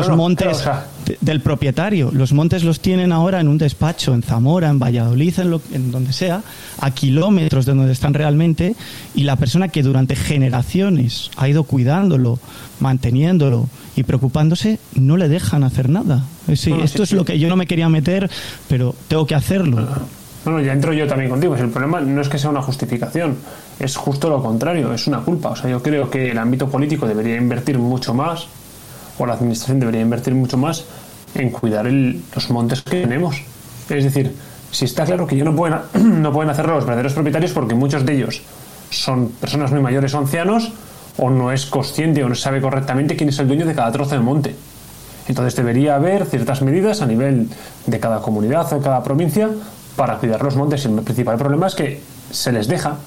[SPEAKER 4] los montes
[SPEAKER 6] claro, o sea,
[SPEAKER 4] de- del propietario. Los montes los tienen ahora en un despacho, en Zamora, en Valladolid, en, lo- en donde sea, a kilómetros de donde están realmente, y la persona que durante generaciones ha ido cuidándolo, manteniéndolo y preocupándose, no le dejan hacer nada.
[SPEAKER 6] No,
[SPEAKER 4] esto
[SPEAKER 6] sí,
[SPEAKER 4] es
[SPEAKER 6] sí.
[SPEAKER 4] lo que yo no me quería meter, pero tengo que hacerlo.
[SPEAKER 6] No, no, ya entro yo también contigo. El problema no es que sea una justificación, es justo lo contrario, es una culpa. O sea, yo creo que el ámbito político debería invertir mucho más, o la administración debería invertir mucho más en cuidar el- los montes que tenemos. Es decir, si está claro que ya no pueden, no pueden hacerlo los verdaderos propietarios porque muchos de ellos son personas muy mayores o ancianos, o no es consciente o no sabe correctamente quién es el dueño de cada trozo de monte. Entonces debería haber ciertas medidas a nivel de cada comunidad o de cada provincia para cuidar los montes. El principal problema es que se les deja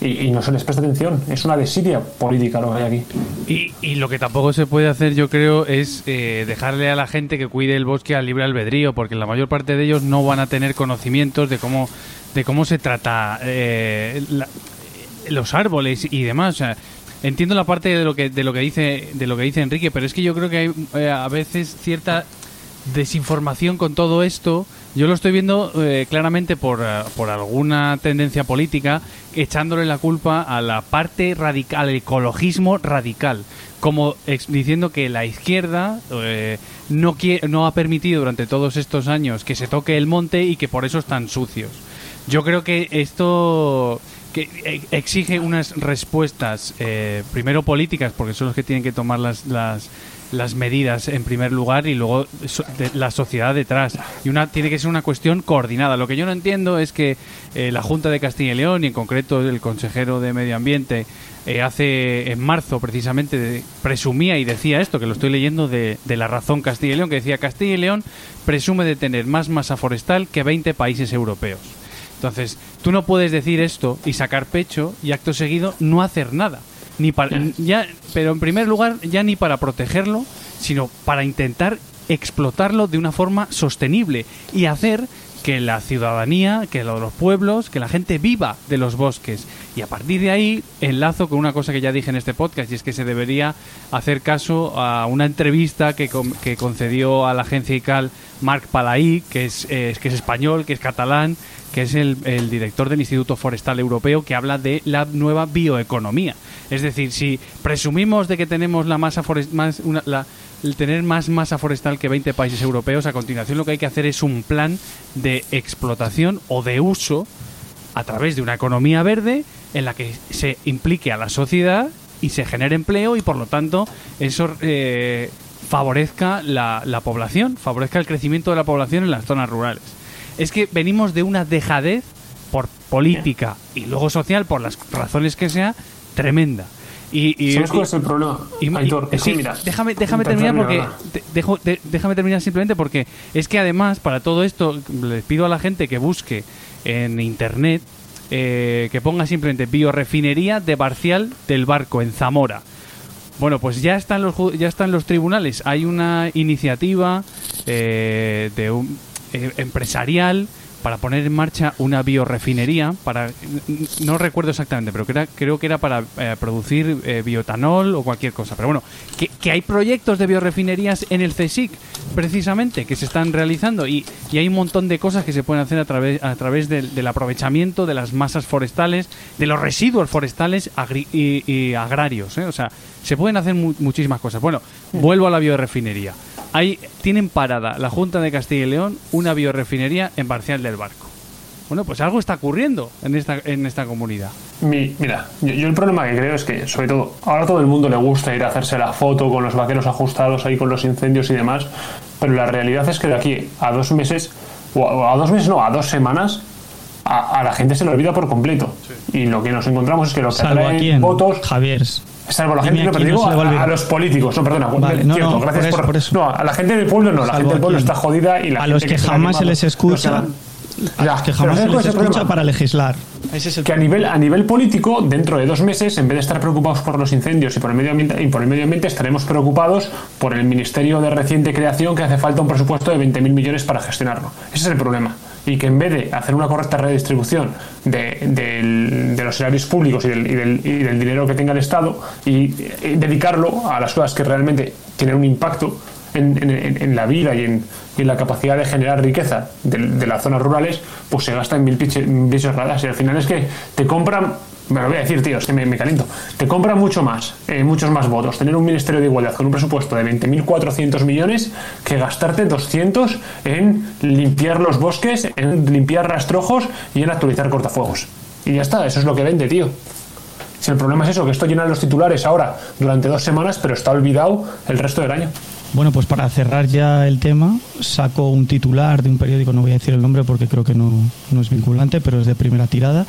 [SPEAKER 6] y, y no se les presta atención. Es una desidia política lo que hay aquí.
[SPEAKER 2] Y, y lo que tampoco se puede hacer, yo creo, es eh, dejarle a la gente que cuide el bosque al libre albedrío, porque la mayor parte de ellos no van a tener conocimientos de cómo, de cómo se trata eh, la- los árboles y demás. O sea, entiendo la parte de lo que de lo que dice de lo que dice Enrique, pero es que yo creo que hay eh, a veces cierta desinformación con todo esto. Yo lo estoy viendo eh, claramente por, eh, por alguna tendencia política echándole la culpa a la parte radical, al ecologismo radical, como diciendo que la izquierda eh, no, quie- no ha permitido durante todos estos años que se toque el monte y que por eso están sucios. Yo creo que esto que eh, exige unas respuestas, eh, primero políticas, porque son los que tienen que tomar las, las, las medidas en primer lugar y luego la sociedad detrás. Y una tiene que ser una cuestión coordinada. Lo que yo no entiendo es que eh, la Junta de Castilla y León, y en concreto el consejero de Medio Ambiente, eh, hace en marzo precisamente de- presumía y decía esto, que lo estoy leyendo de, de La Razón Castilla y León, que decía Castilla y León presume de tener más masa forestal que 20 países europeos. Entonces, tú no puedes decir esto y sacar pecho y acto seguido no hacer nada. Ni para, ya, pero en primer lugar, ya ni para protegerlo, sino para intentar explotarlo de una forma sostenible y hacer que la ciudadanía, que lo- los pueblos, que la gente viva de los bosques. Y a partir de ahí enlazo con una cosa que ya dije en este podcast, y es que se debería hacer caso a una entrevista que, con- que concedió a la agencia ICAL Marc Palaí, que es, eh, que es español, que es catalán, que es el, director del Instituto Forestal Europeo, que habla de la nueva bioeconomía. Es decir, si presumimos de que tenemos la masa forestal, más, tener más masa forestal que 20 países europeos, a continuación lo que hay que hacer es un plan de explotación o de uso a través de una economía verde en la que se implique a la sociedad y se genere empleo y por lo tanto eso eh, favorezca la población, favorezca el crecimiento de la población en las zonas rurales. Es que venimos de una dejadez por política y luego social, por las razones que sea, tremenda. Y, y-
[SPEAKER 6] ¿Sabes cuál es el problema?
[SPEAKER 2] y-
[SPEAKER 6] Aitor?
[SPEAKER 2] sí,
[SPEAKER 6] mira,
[SPEAKER 2] déjame, déjame terminar porque te- dejo- déjame terminar simplemente porque es que además para todo esto les pido a la gente que busque en internet eh, que ponga simplemente biorefinería de Barcial del Barco en Zamora. Bueno, pues ya están los ya están los tribunales. Hay una iniciativa eh, de un eh, empresarial para poner en marcha una biorefinería para no recuerdo exactamente pero que era- creo que era para eh, producir eh, bioetanol o cualquier cosa. Pero bueno que, que hay proyectos de biorefinerías en el CSIC precisamente que se están realizando y, y hay un montón de cosas que se pueden hacer a través a través del, del aprovechamiento de las masas forestales de los residuos forestales agri- y, y agrarios ¿eh? o sea se pueden hacer mu- muchísimas cosas. Bueno vuelvo a la biorefinería Ahí tienen parada la Junta de Castilla y León una biorefinería en Parcial del Barco. Bueno, pues algo está ocurriendo en esta, en esta comunidad.
[SPEAKER 6] Mi- mira, yo, yo el problema que creo es que, sobre todo, ahora todo el mundo le gusta ir a hacerse la foto con los vaqueros ajustados ahí con los incendios y demás, pero la realidad es que de aquí a dos meses, o a, o a dos meses no, a dos semanas, a, a la gente se le olvida por completo. Y lo que nos encontramos es que lo que
[SPEAKER 4] Salvo a
[SPEAKER 6] atrae
[SPEAKER 4] quién,
[SPEAKER 6] votos
[SPEAKER 4] Javier.
[SPEAKER 6] Salvo a la gente, no, pero
[SPEAKER 4] no
[SPEAKER 6] digo
[SPEAKER 4] va a
[SPEAKER 6] a, los políticos, no, perdona,
[SPEAKER 4] Vale, no,
[SPEAKER 6] cierto,
[SPEAKER 4] no,
[SPEAKER 6] gracias
[SPEAKER 4] por eso, por eso.
[SPEAKER 6] No, a la gente del pueblo no, la
[SPEAKER 4] Salvo
[SPEAKER 6] gente del pueblo está jodida y la
[SPEAKER 4] A
[SPEAKER 6] gente
[SPEAKER 4] los que
[SPEAKER 6] está
[SPEAKER 4] jamás se les escucha, a
[SPEAKER 6] Ya,
[SPEAKER 4] los que jamás
[SPEAKER 6] ¿sabes
[SPEAKER 4] se les escucha para legislar. Ese es el
[SPEAKER 6] que a nivel, a nivel político, dentro de dos meses, en vez de estar preocupados por los incendios y por el medio ambiente, y por el medio ambiente estaremos preocupados por el ministerio de reciente creación que hace falta un presupuesto de 20.000 millones para gestionarlo. Ese es el problema. Y que en vez de hacer una correcta redistribución de, del- de los salarios públicos y del, y del- y del dinero que tenga el Estado y, y dedicarlo a las cosas que realmente tienen un impacto en, en- la vida y en, en la capacidad de generar riqueza de, de las zonas rurales, pues se gasta en mil piche- mil bichos raras. Y al final es que te compran, me lo voy a decir, tío, es que me, caliento, te compran mucho más, eh, muchos más votos, tener un ministerio de igualdad con un presupuesto de 20.400 millones que gastarte 200 en limpiar los bosques, en limpiar rastrojos y en actualizar cortafuegos. Y ya está, eso es lo que vende, tío. Si el problema es eso, que esto llena los titulares ahora durante dos semanas, pero está olvidado el resto del año.
[SPEAKER 4] Bueno, pues para cerrar ya el tema, saco un titular de un periódico, no voy a decir el nombre porque creo que no, no es vinculante, pero es de primera tirada,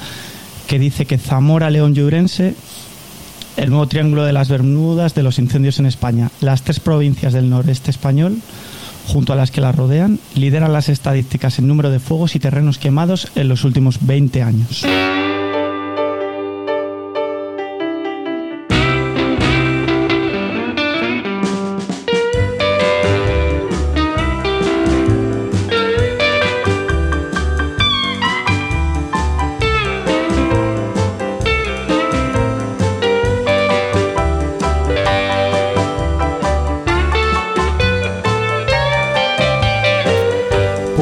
[SPEAKER 4] que dice que Zamora, León y Ourense, el nuevo triángulo de las Bermudas de los incendios en España, las tres provincias del noreste español, junto a las que las rodean, lideran las estadísticas en número de fuegos y terrenos quemados en los últimos 20 años.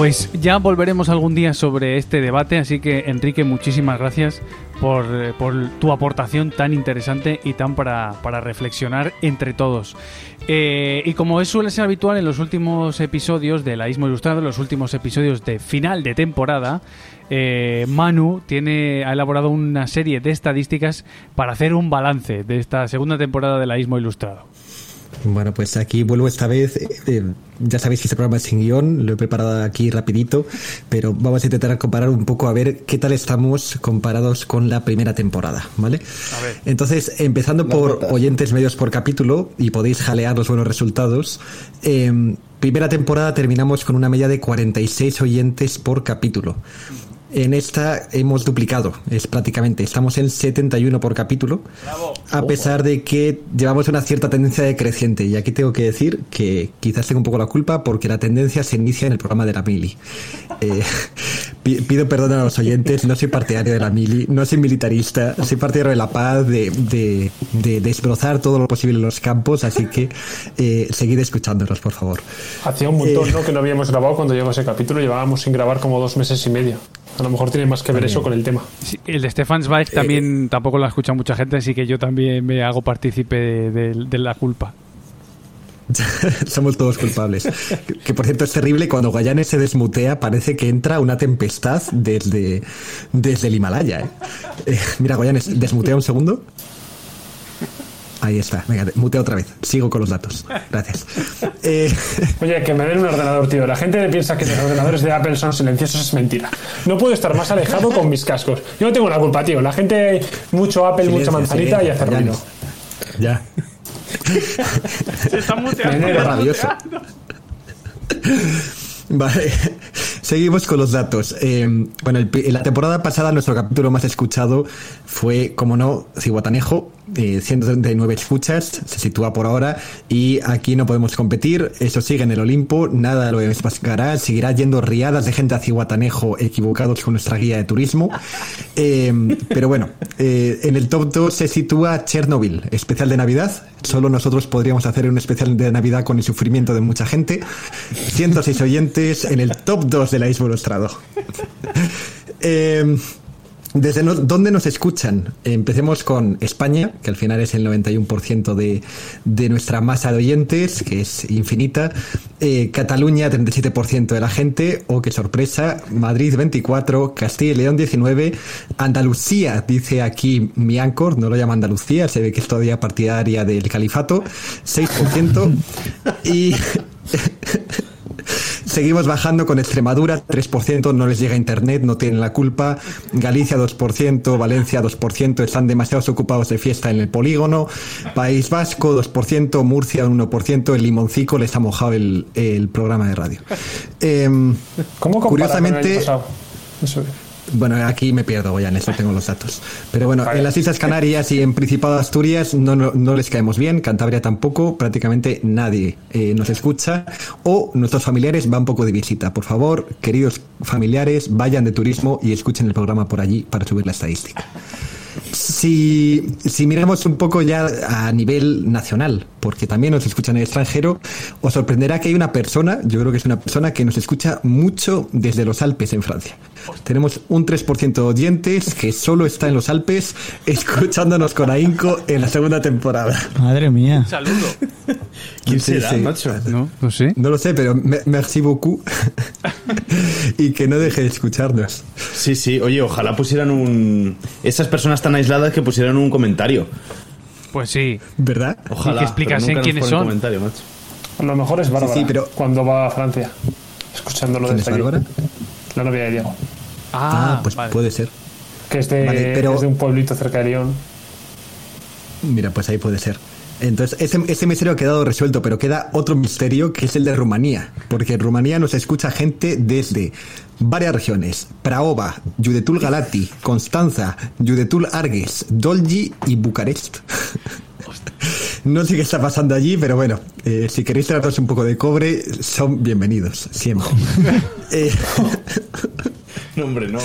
[SPEAKER 2] Pues ya volveremos algún día sobre este debate, así que Enrique, muchísimas gracias por, eh, tu aportación tan interesante y tan para, reflexionar entre todos. Eh, y como es, suele ser habitual en los últimos episodios de La Ismo Ilustrado, los últimos episodios de final de temporada, eh, Manu tiene, ha elaborado una serie de estadísticas para hacer un balance de esta segunda temporada de La Ismo Ilustrado.
[SPEAKER 5] Bueno, pues aquí vuelvo esta vez. eh, eh, ya sabéis que este programa es sin guion, lo he preparado aquí rapidito, pero vamos a intentar comparar un poco a ver qué tal estamos comparados con la primera temporada, ¿vale? Entonces, empezando por oyentes medios por capítulo, y podéis jalear los buenos resultados, eh, primera temporada terminamos con una media de 46 oyentes por capítulo. En esta hemos duplicado, es prácticamente, estamos en 71 por capítulo, a pesar de que llevamos una cierta tendencia decreciente. Y aquí tengo que decir que quizás tengo un poco la culpa porque la tendencia se inicia en el programa de la Mili. Eh, pi- pido perdón a los oyentes, no soy partidario de la Mili, no soy militarista, soy partidario de la paz, de, de, de destrozar todo lo posible en los campos, así que eh, seguid escuchándonos, por favor.
[SPEAKER 6] Hacía un montón
[SPEAKER 5] Eh.
[SPEAKER 6] ¿no? que no habíamos grabado cuando llegó ese capítulo, llevábamos sin grabar como dos meses y medio. A lo mejor tiene más que ver eso con el tema.
[SPEAKER 2] Sí, el de Stefan Zweig también tampoco lo ha escuchado mucha gente, así que yo también me hago partícipe de, de- de la culpa.
[SPEAKER 5] Somos todos culpables. Que, que, por cierto es terrible, cuando Guayane se desmutea parece que entra una tempestad desde, desde el Himalaya. ¿eh? Eh, mira, Guayane, desmutea un segundo. Ahí está, venga, mutea otra vez. Sigo con los datos. Gracias. Eh,
[SPEAKER 6] Oye, que me den un ordenador, tío. La gente piensa que los ordenadores de Apple son silenciosos, es mentira. No puedo estar más alejado con mis cascos. Yo no tengo la culpa, tío. La gente, mucho Apple,
[SPEAKER 5] Silencio,
[SPEAKER 6] mucha manzanita y
[SPEAKER 5] silencio,
[SPEAKER 6] hace
[SPEAKER 5] Guayane.
[SPEAKER 6] ruido.
[SPEAKER 5] Ya.
[SPEAKER 2] Se está
[SPEAKER 5] Veneno rabioso. Vale, seguimos con los datos. Eh, bueno, el la temporada pasada nuestro capítulo más escuchado fue, como no, Cihuatanejo, eh, 139 escuchas, se sitúa por ahora y aquí no podemos competir, eso sigue en el Olimpo, nada lo pasará, seguirá yendo riadas de gente hacia Guatanejo equivocados con nuestra guía de turismo, Eh, pero bueno, eh, en el top 2 se sitúa Chernobyl, especial de Navidad, solo nosotros podríamos hacer un especial de Navidad con el sufrimiento de mucha gente, 106 oyentes en el top 2 de la Isla Ilustrado. Eh, ¿Desde no- dónde nos escuchan? Empecemos con España, que al final es el 91% de, de nuestra masa de oyentes, que es infinita. Eh, Cataluña, 37% de la gente. Oh, qué sorpresa. Madrid, 24%. Castilla y León, 19%. Andalucía, dice aquí mi Anchor, no lo llama Andalucía, se ve que es todavía partidaria del califato. 6%. y. Seguimos bajando con Extremadura, 3%, no les llega internet, no tienen la culpa. Galicia, 2%, Valencia, 2%, están demasiados ocupados de fiesta en el polígono. País Vasco, 2%, Murcia, 1%, el limoncico les ha mojado el, el programa de radio. Em,
[SPEAKER 6] ¿Cómo compara con el año
[SPEAKER 5] curiosamente,
[SPEAKER 6] pasado?
[SPEAKER 5] Bueno, aquí me pierdo, Goyan, eso tengo los datos. Pero bueno,
[SPEAKER 6] Vale.
[SPEAKER 5] en las Islas Canarias y en Principado de Asturias no, no, no les caemos bien, Cantabria tampoco, prácticamente nadie eh, nos escucha o nuestros familiares van poco de visita. Por favor, queridos familiares, vayan de turismo y escuchen el programa por allí para subir la estadística. Si, si miramos un poco ya a nivel nacional, porque también nos escuchan en el extranjero, os sorprenderá que hay una persona, yo creo que es una persona que nos escucha mucho desde los Alpes en Francia. Tenemos un 3% de oyentes que solo está en los Alpes escuchándonos con ahínco en la segunda temporada.
[SPEAKER 4] Madre mía.
[SPEAKER 2] Saludo.
[SPEAKER 3] ¿Quién
[SPEAKER 5] Sí,
[SPEAKER 3] será,
[SPEAKER 5] sí.
[SPEAKER 3] macho?
[SPEAKER 2] No, no sé.
[SPEAKER 5] No lo sé, pero me- merci beaucoup y que no deje de escucharnos.
[SPEAKER 3] Sí, sí. Oye, ojalá pusieran un... Esas personas tan aisladas que pusieran un comentario.
[SPEAKER 2] Pues sí.
[SPEAKER 5] ¿Verdad?
[SPEAKER 3] Ojalá.
[SPEAKER 2] Y que explicasen quiénes son.
[SPEAKER 3] comentario, macho.
[SPEAKER 6] A lo mejor es Bárbara
[SPEAKER 5] sí, pero-
[SPEAKER 6] cuando va a Francia, escuchándolo
[SPEAKER 5] ¿Quién es
[SPEAKER 6] desde aquí.
[SPEAKER 5] Bárbara?
[SPEAKER 6] La novia de Diego,
[SPEAKER 2] Ah,
[SPEAKER 5] Ah, pues
[SPEAKER 2] vale.
[SPEAKER 5] puede ser.
[SPEAKER 6] que es de,
[SPEAKER 5] Vale, pero-
[SPEAKER 6] es de un pueblito cerca de Lyon.
[SPEAKER 5] Mira, pues ahí puede ser. Entonces, ese, ese misterio ha quedado resuelto, pero queda otro misterio que es el de Rumanía, porque en Rumanía nos escucha gente desde varias regiones: Praova, Judetul Galati, Constanza, Judetul Arges, Dolgi y Bucarest. No sé qué está pasando allí, pero bueno, eh, si queréis tratarse un poco de cobre, son bienvenidos, siempre. Eh,
[SPEAKER 3] No, hombre, no.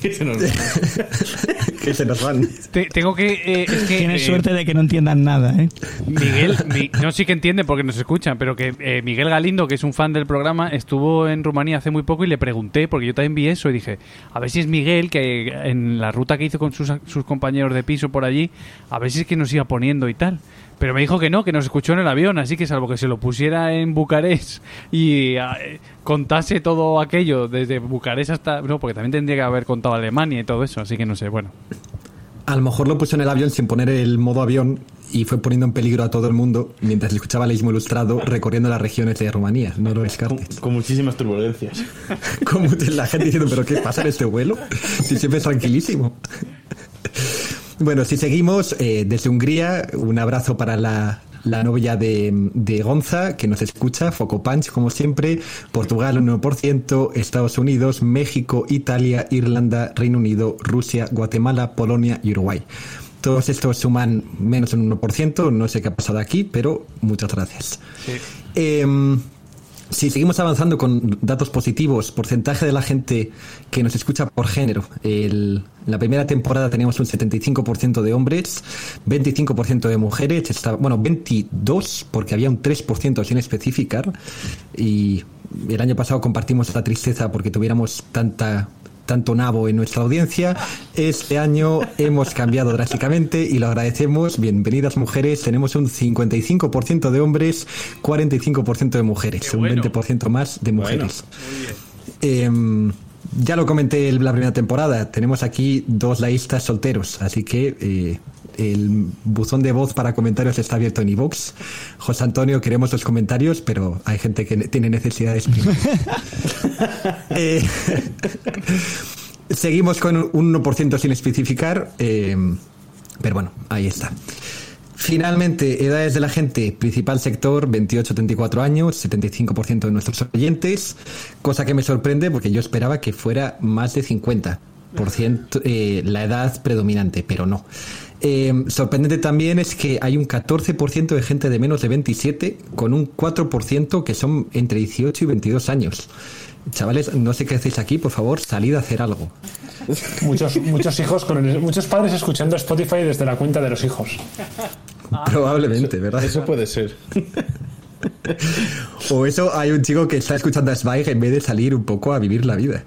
[SPEAKER 3] Que se nos...
[SPEAKER 5] que se nos van.
[SPEAKER 2] Te- tengo que. eh, es que
[SPEAKER 4] Tienes
[SPEAKER 2] eh,
[SPEAKER 4] suerte de que no entiendan nada, ¿eh?
[SPEAKER 2] Miguel, mi- no sí que entiende porque nos escuchan, pero que eh, Miguel Galindo, que es un fan del programa, estuvo en Rumanía hace muy poco y le pregunté, porque yo también vi eso y dije, a ver si es Miguel, que en la ruta que hizo con sus, sus compañeros de piso por allí, a ver si es que nos iba poniendo y tal. Pero me dijo que no, que nos escuchó en el avión, así que salvo que se lo pusiera en Bucarest y eh, contase todo aquello desde Bucarest hasta... No, porque también tendría que haber contado Alemania y todo eso, así que no sé, bueno.
[SPEAKER 5] A lo mejor lo puso en el avión sin poner el modo avión y fue poniendo en peligro a todo el mundo mientras le escuchaba el Istmo Ilustrado recorriendo las regiones de Rumanía. No lo
[SPEAKER 3] Con,
[SPEAKER 5] descartes.
[SPEAKER 3] con muchísimas turbulencias.
[SPEAKER 5] Como la gente diciendo, ¿pero qué pasa en este vuelo? Si siempre es tranquilísimo. Bueno, si seguimos, eh, desde Hungría, un abrazo para la, la novia de, de Gonza, que nos escucha, Foco Punch, como siempre, Portugal, un 1%, Estados Unidos, México, Italia, Irlanda, Reino Unido, Rusia, Guatemala, Polonia y Uruguay. Todos estos suman menos de un 1%, no sé qué ha pasado aquí, pero muchas gracias. Em, si seguimos avanzando con datos positivos, porcentaje de la gente que nos escucha por género. El- en la primera temporada teníamos un 75% de hombres, 25% de mujeres, está- bueno, 22 porque había un 3% sin especificar. Y el año pasado compartimos la tristeza porque tuviéramos tanta tanto nabo en nuestra audiencia. Este año hemos cambiado drásticamente y lo agradecemos. Bienvenidas mujeres. Tenemos un 55% de hombres, 45% de mujeres, un
[SPEAKER 2] bueno.
[SPEAKER 5] 20% más de mujeres. Em, ya lo comenté en la primera temporada. Tenemos aquí dos laístas solteros, así que eh, el buzón de voz para comentarios está abierto en iVoox. José Antonio, queremos los comentarios, pero hay gente que ne- tiene necesidades. Eh, seguimos con un 1% sin especificar, eh, pero bueno, ahí está. Finalmente, edades de la gente, principal sector, 28-34 años, 75% de nuestros oyentes, cosa que me sorprende porque yo esperaba que fuera más de 50. Eh, la edad predominante, pero no. Eh, sorprendente también es que hay un 14% de gente de menos de 27 con un 4% que son entre 18 y 22 años. Chavales, no sé qué hacéis aquí, por favor, salid a hacer algo.
[SPEAKER 6] Muchos, muchos hijos con el- muchos padres escuchando Spotify desde la cuenta de los hijos.
[SPEAKER 5] Probablemente, ¿verdad?
[SPEAKER 3] Eso puede ser.
[SPEAKER 5] O eso hay un chico que está escuchando a Zweig en vez de salir un poco a vivir la vida.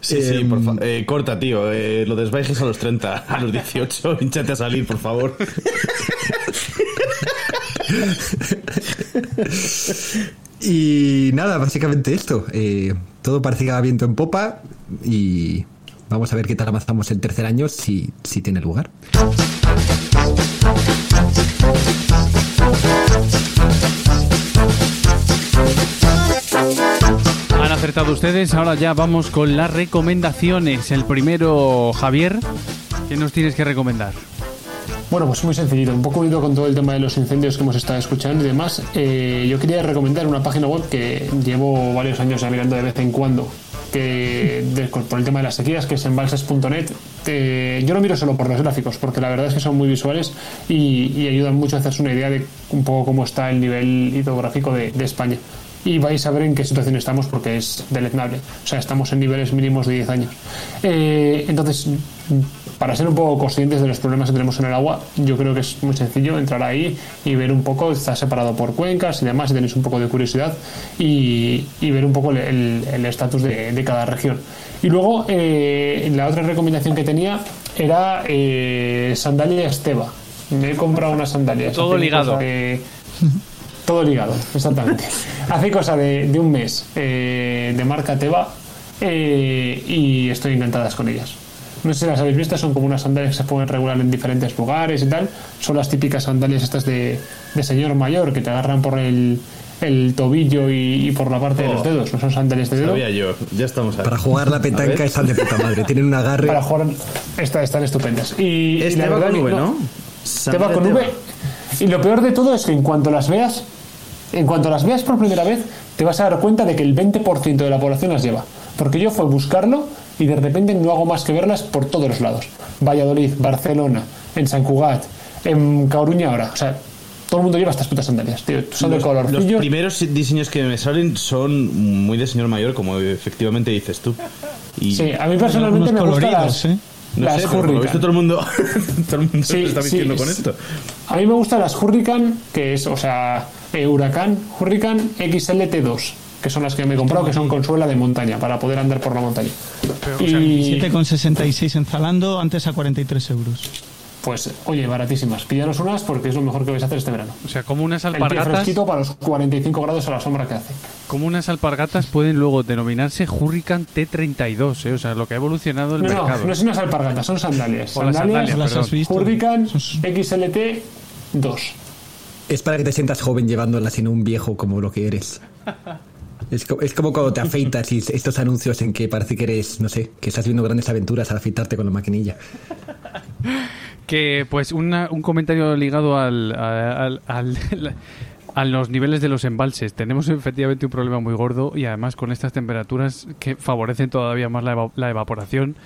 [SPEAKER 3] Sí, sí,
[SPEAKER 5] Em,
[SPEAKER 3] por fa- eh, corta, tío. Eh, lo desvaijes a los 30, a los 18. Hinchate a salir, por favor.
[SPEAKER 5] Y nada, básicamente esto. Eh, todo parece que va viento en popa y vamos a ver qué tal avanzamos el tercer año si, si tiene lugar.
[SPEAKER 2] Acertado ustedes, ahora ya vamos con las recomendaciones. El primero, Javier, ¿qué nos tienes que recomendar?
[SPEAKER 6] Bueno, pues muy sencillito, un poco unido con todo el tema de los incendios que hemos estado escuchando y demás. eh, yo quería recomendar una página web que llevo varios años mirando de vez en cuando, que de- por el tema de las sequías, que es embalses.net. Eh, yo lo miro solo por los gráficos, porque la verdad es que son muy visuales y, y ayudan mucho a hacerse una idea de un poco cómo está el nivel hidrográfico de, de España. Y vais a ver en qué situación estamos porque es deleznable. O sea, estamos en niveles mínimos de 10 años. Eh, entonces, para ser un poco conscientes de los problemas que tenemos en el agua, yo creo que es muy sencillo entrar ahí y ver un poco, está separado por cuencas y demás, si tenéis un poco de curiosidad, y, y ver un poco el- estatus de, de cada región. Y luego, eh, la otra recomendación que tenía era eh, sandalia Esteba. Me he comprado unas sandalias.
[SPEAKER 2] Todo ligado.
[SPEAKER 6] de- todo ligado, exactamente. Hace cosa de, de un mes eh, de marca Teba eh, y estoy encantadas con ellas. No sé si las habéis visto, son como unas sandalias que se pueden regular en diferentes lugares y tal. Son las típicas sandalias estas de, de señor mayor que te agarran por el, el tobillo y, y por la parte de los
[SPEAKER 3] Oh.
[SPEAKER 6] dedos. No son sandalias de dedo.
[SPEAKER 3] Sabía yo. Ya estamos ahí.
[SPEAKER 5] Para jugar la petanca están de puta madre. Tienen un agarre.
[SPEAKER 6] Para jugar, esta- están estupendas. Y, y
[SPEAKER 3] Este
[SPEAKER 6] la
[SPEAKER 3] va
[SPEAKER 6] verdad
[SPEAKER 3] con V, ¿no?
[SPEAKER 6] Te va con V. Y lo peor de todo es que en cuanto las veas, en cuanto las veas por primera vez, te vas a dar cuenta de que el 20% de la población las lleva. Porque yo fue buscarlo y de repente no hago más que verlas por todos los lados. Valladolid, Barcelona, en San Cugat, en Coruña ahora. O sea, todo el mundo lleva estas putas sandalias, tío. Son de color
[SPEAKER 3] los primeros diseños que me salen son muy de señor mayor, como efectivamente dices tú. Y
[SPEAKER 6] Sí, a mí personalmente me gustan las,
[SPEAKER 4] ¿eh?
[SPEAKER 3] no
[SPEAKER 6] las
[SPEAKER 3] sé, lo
[SPEAKER 6] Hurricane.
[SPEAKER 3] visto todo el mundo, todo el mundo
[SPEAKER 6] Sí,
[SPEAKER 3] se está
[SPEAKER 6] sí,
[SPEAKER 3] con
[SPEAKER 6] sí.
[SPEAKER 3] esto.
[SPEAKER 6] A mí me gustan las Hurricane, que es, o sea, Huracán, Hurricane XLT2, que son las que me he comprado, que son con suela de montaña, para poder andar por la montaña. y,
[SPEAKER 4] 7,66 en Zalando, antes a 43 euros.
[SPEAKER 6] pues, oye, baratísimas. Pillaros unas porque es lo mejor que vais a hacer este verano.
[SPEAKER 2] O sea, como unas
[SPEAKER 6] El pie
[SPEAKER 2] alpargatas,
[SPEAKER 6] fresquito para los 45 grados a la sombra que hace.
[SPEAKER 2] como unas alpargatas pueden luego denominarse Hurricane T32, ¿eh? o sea, lo que ha evolucionado el
[SPEAKER 6] No, no,
[SPEAKER 2] mercado.
[SPEAKER 6] no son unas alpargatas, son sandalias.
[SPEAKER 2] O las sandalias,
[SPEAKER 4] ¿Las has visto?
[SPEAKER 6] Hurricane
[SPEAKER 4] Son-
[SPEAKER 6] XLT2.
[SPEAKER 5] Es para que te sientas joven llevándolas y no un viejo como lo que eres. Es, co- es como cuando te afeitas y estos anuncios en que parece que eres, no sé, que estás viendo grandes aventuras al afeitarte con la maquinilla.
[SPEAKER 2] Que, pues, un comentario ligado al, al- al- a los niveles de los embalses. Tenemos efectivamente un problema muy gordo y además con estas temperaturas que favorecen todavía más la evaporación.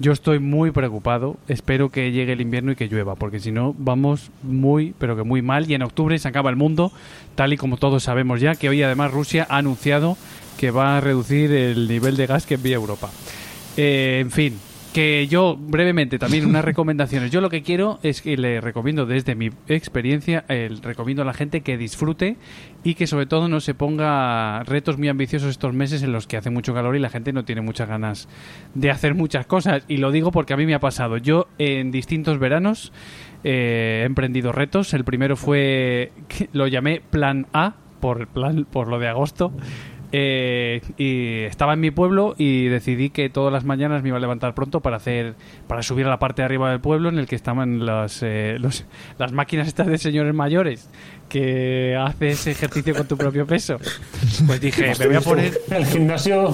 [SPEAKER 2] Yo estoy muy preocupado. Espero que llegue el invierno y que llueva, porque si no, vamos muy, pero que muy mal. Y en octubre se acaba el mundo, tal y como todos sabemos ya, que hoy además Rusia ha anunciado que va a reducir el nivel de gas que envía Europa. Eh, en fin, que yo brevemente también unas recomendaciones. Yo lo que quiero es que le recomiendo desde mi experiencia, el recomiendo a la gente que disfrute y que sobre todo no se ponga retos muy ambiciosos estos meses en los que hace mucho calor y la gente no tiene muchas ganas de hacer muchas cosas. Y lo digo porque a mí me ha pasado. Yo en distintos veranos eh, he emprendido retos. El primero fue, lo llamé Plan A por, plan, por lo de agosto. Eh, y estaba en mi pueblo y decidí que todas las mañanas me iba a levantar pronto para hacer para subir a la parte de arriba del pueblo en el que estaban las, eh, los- las máquinas estas de señores mayores que haces ejercicio con tu propio peso pues dije me voy a poner
[SPEAKER 6] El gimnasio.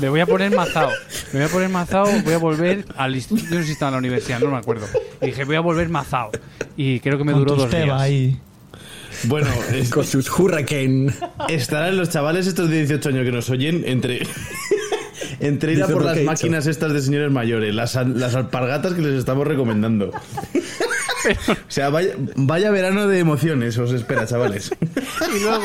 [SPEAKER 2] me voy a poner mazao me voy a poner mazao voy a volver al instituto yo no sé si estaba en la universidad no me acuerdo y dije voy a volver mazao y creo que me
[SPEAKER 4] Con
[SPEAKER 2] duró dos días
[SPEAKER 4] ahí.
[SPEAKER 3] Bueno, es-
[SPEAKER 5] Con sus Hurricane.
[SPEAKER 3] estarán los chavales estos de 18 años que nos oyen entre entre ir a
[SPEAKER 5] Dice
[SPEAKER 3] por las
[SPEAKER 5] he
[SPEAKER 3] máquinas estas de señores mayores, las, las alpargatas que les estamos recomendando. o sea, vaya, vaya verano de emociones os espera, chavales.
[SPEAKER 2] Y luego,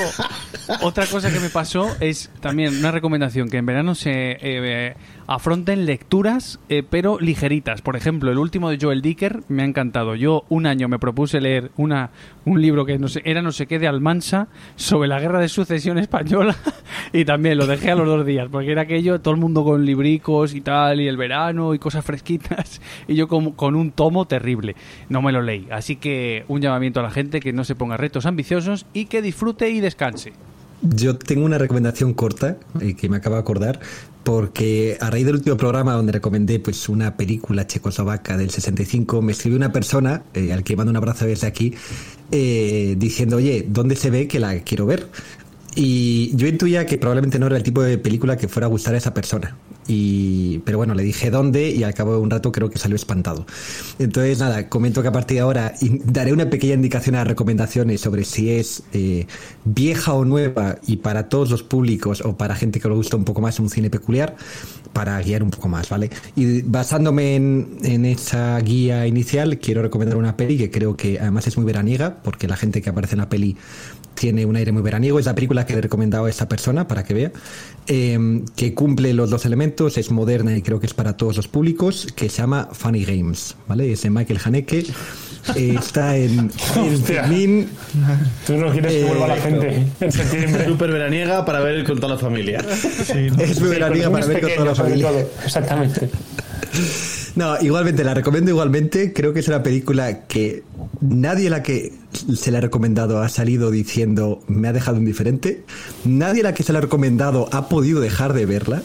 [SPEAKER 2] otra cosa que me pasó es también una recomendación, que en verano se eh, afronten lecturas, eh, pero ligeritas. Por ejemplo, el último de Joel Dicker me ha encantado. Yo un año me propuse leer una, un libro que no sé, era no sé qué de Almansa sobre la guerra de sucesión española y también lo dejé a los dos días, porque era aquello, todo el mundo con libricos y tal, y el verano y cosas fresquitas, y yo con, con un tomo terrible. No me lo leí. Así que un llamamiento a la gente que no se ponga retos ambiciosos y que disfrute y descanse.
[SPEAKER 5] Yo tengo una recomendación corta eh, que me acabo de acordar porque a raíz del último programa donde recomendé pues una película checoslovaca del 65 me escribió una persona eh, al que mando un abrazo desde aquí eh, diciendo oye ¿dónde se ve que la quiero ver? Y yo intuía que probablemente no era el tipo de película que fuera a gustar a esa persona. Y, pero bueno, le dije dónde y al cabo de un rato creo que salió espantado. Entonces, nada, comento que a partir de ahora daré una pequeña indicación a las recomendaciones sobre si es eh, vieja o nueva y para todos los públicos o para gente que le gusta un poco más un cine peculiar, para guiar un poco más, ¿vale? Y basándome en esa guía inicial, quiero recomendar una peli que creo que además es muy veraniega, porque la gente que aparece en la peli tiene un aire muy veraniego. Es la película que le he recomendado a esta persona para que vea, eh, que cumple los dos elementos, es moderna y creo que es para todos los públicos, que se llama Funny Games, ¿vale? Es de Michael Haneke. eh, está en, en.
[SPEAKER 6] Tú no quieres que
[SPEAKER 5] Eh,
[SPEAKER 6] vuelva la gente en septiembre.
[SPEAKER 3] Súper veraniega para ver con toda la familia.
[SPEAKER 4] Sí, ¿no?
[SPEAKER 5] Es muy veraniega para ver con toda la familia.
[SPEAKER 6] Exactamente.
[SPEAKER 5] No, igualmente, la recomiendo igualmente. Creo que es una película que nadie la que se la ha recomendado ha salido diciendo me ha dejado indiferente. Nadie a la que se la ha recomendado ha podido dejar de verla.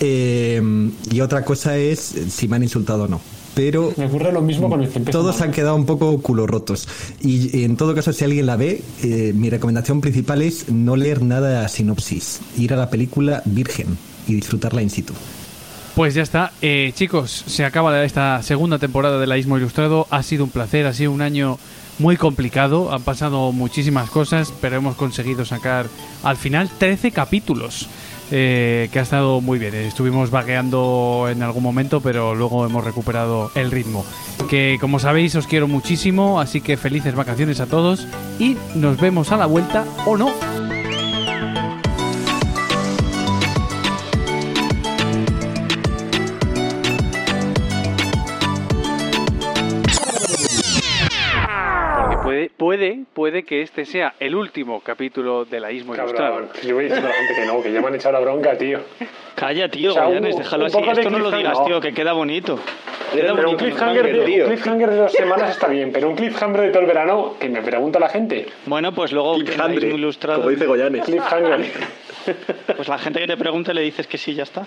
[SPEAKER 5] Eh, y otra cosa es si me han insultado o no. Pero
[SPEAKER 6] Me ocurre lo mismo con el que
[SPEAKER 5] todos han quedado un poco culo rotos. Y en todo caso, si alguien la ve, eh, mi recomendación principal es no leer nada a sinopsis. Ir a la película virgen y disfrutarla in situ.
[SPEAKER 2] Pues ya está. Eh, chicos, se acaba esta segunda temporada de La Ismo Ilustrado. Ha sido un placer, ha sido un año muy complicado. Han pasado muchísimas cosas, pero hemos conseguido sacar al final 13 capítulos. eh, que ha estado muy bien. Estuvimos vagueando en algún momento, pero luego hemos recuperado el ritmo. Que como sabéis os quiero muchísimo, así que felices vacaciones a todos y nos vemos a la vuelta o no. Puede, puede que este sea el último capítulo de la Ismo Ilustrado.
[SPEAKER 6] Yo voy diciendo a la gente que no, que ya me han echado la bronca, tío.
[SPEAKER 8] Calla, tío,
[SPEAKER 6] O sea,
[SPEAKER 8] Goyanes,
[SPEAKER 6] un-
[SPEAKER 8] déjalo
[SPEAKER 6] un
[SPEAKER 8] así. Esto no lo
[SPEAKER 6] cliffhanger.
[SPEAKER 8] digas, tío, que queda bonito. Queda
[SPEAKER 6] Pero un
[SPEAKER 8] bonito,
[SPEAKER 6] cliffhanger, de,
[SPEAKER 8] tío.
[SPEAKER 6] un cliffhanger de dos semanas está bien, pero un cliffhanger de todo el verano, que me pregunta la gente.
[SPEAKER 8] Bueno, pues luego en la Ismo Ilustrado,
[SPEAKER 5] Goyanes.
[SPEAKER 6] Cliffhanger.
[SPEAKER 8] pues la gente que te pregunte le dices que sí, ya está.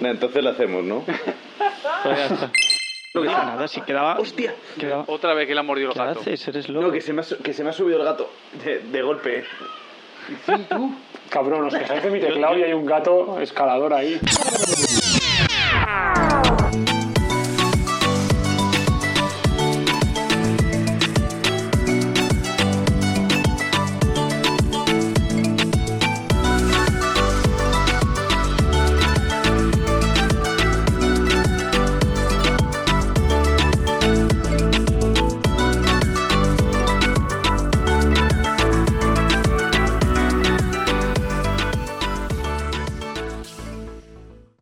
[SPEAKER 3] Entonces lo hacemos, ¿no?
[SPEAKER 8] Pues ya está. No, que nada, si quedaba. ¡Hostia! Quedaba...
[SPEAKER 2] Otra vez que le ha mordido el
[SPEAKER 8] ¿Qué. Haces? ¿Eres loco?
[SPEAKER 3] No, que se, me ha, subido el gato de, golpe. Eh.
[SPEAKER 6] Cabrón, os quejáis de mi teclado y hay un gato escalador ahí.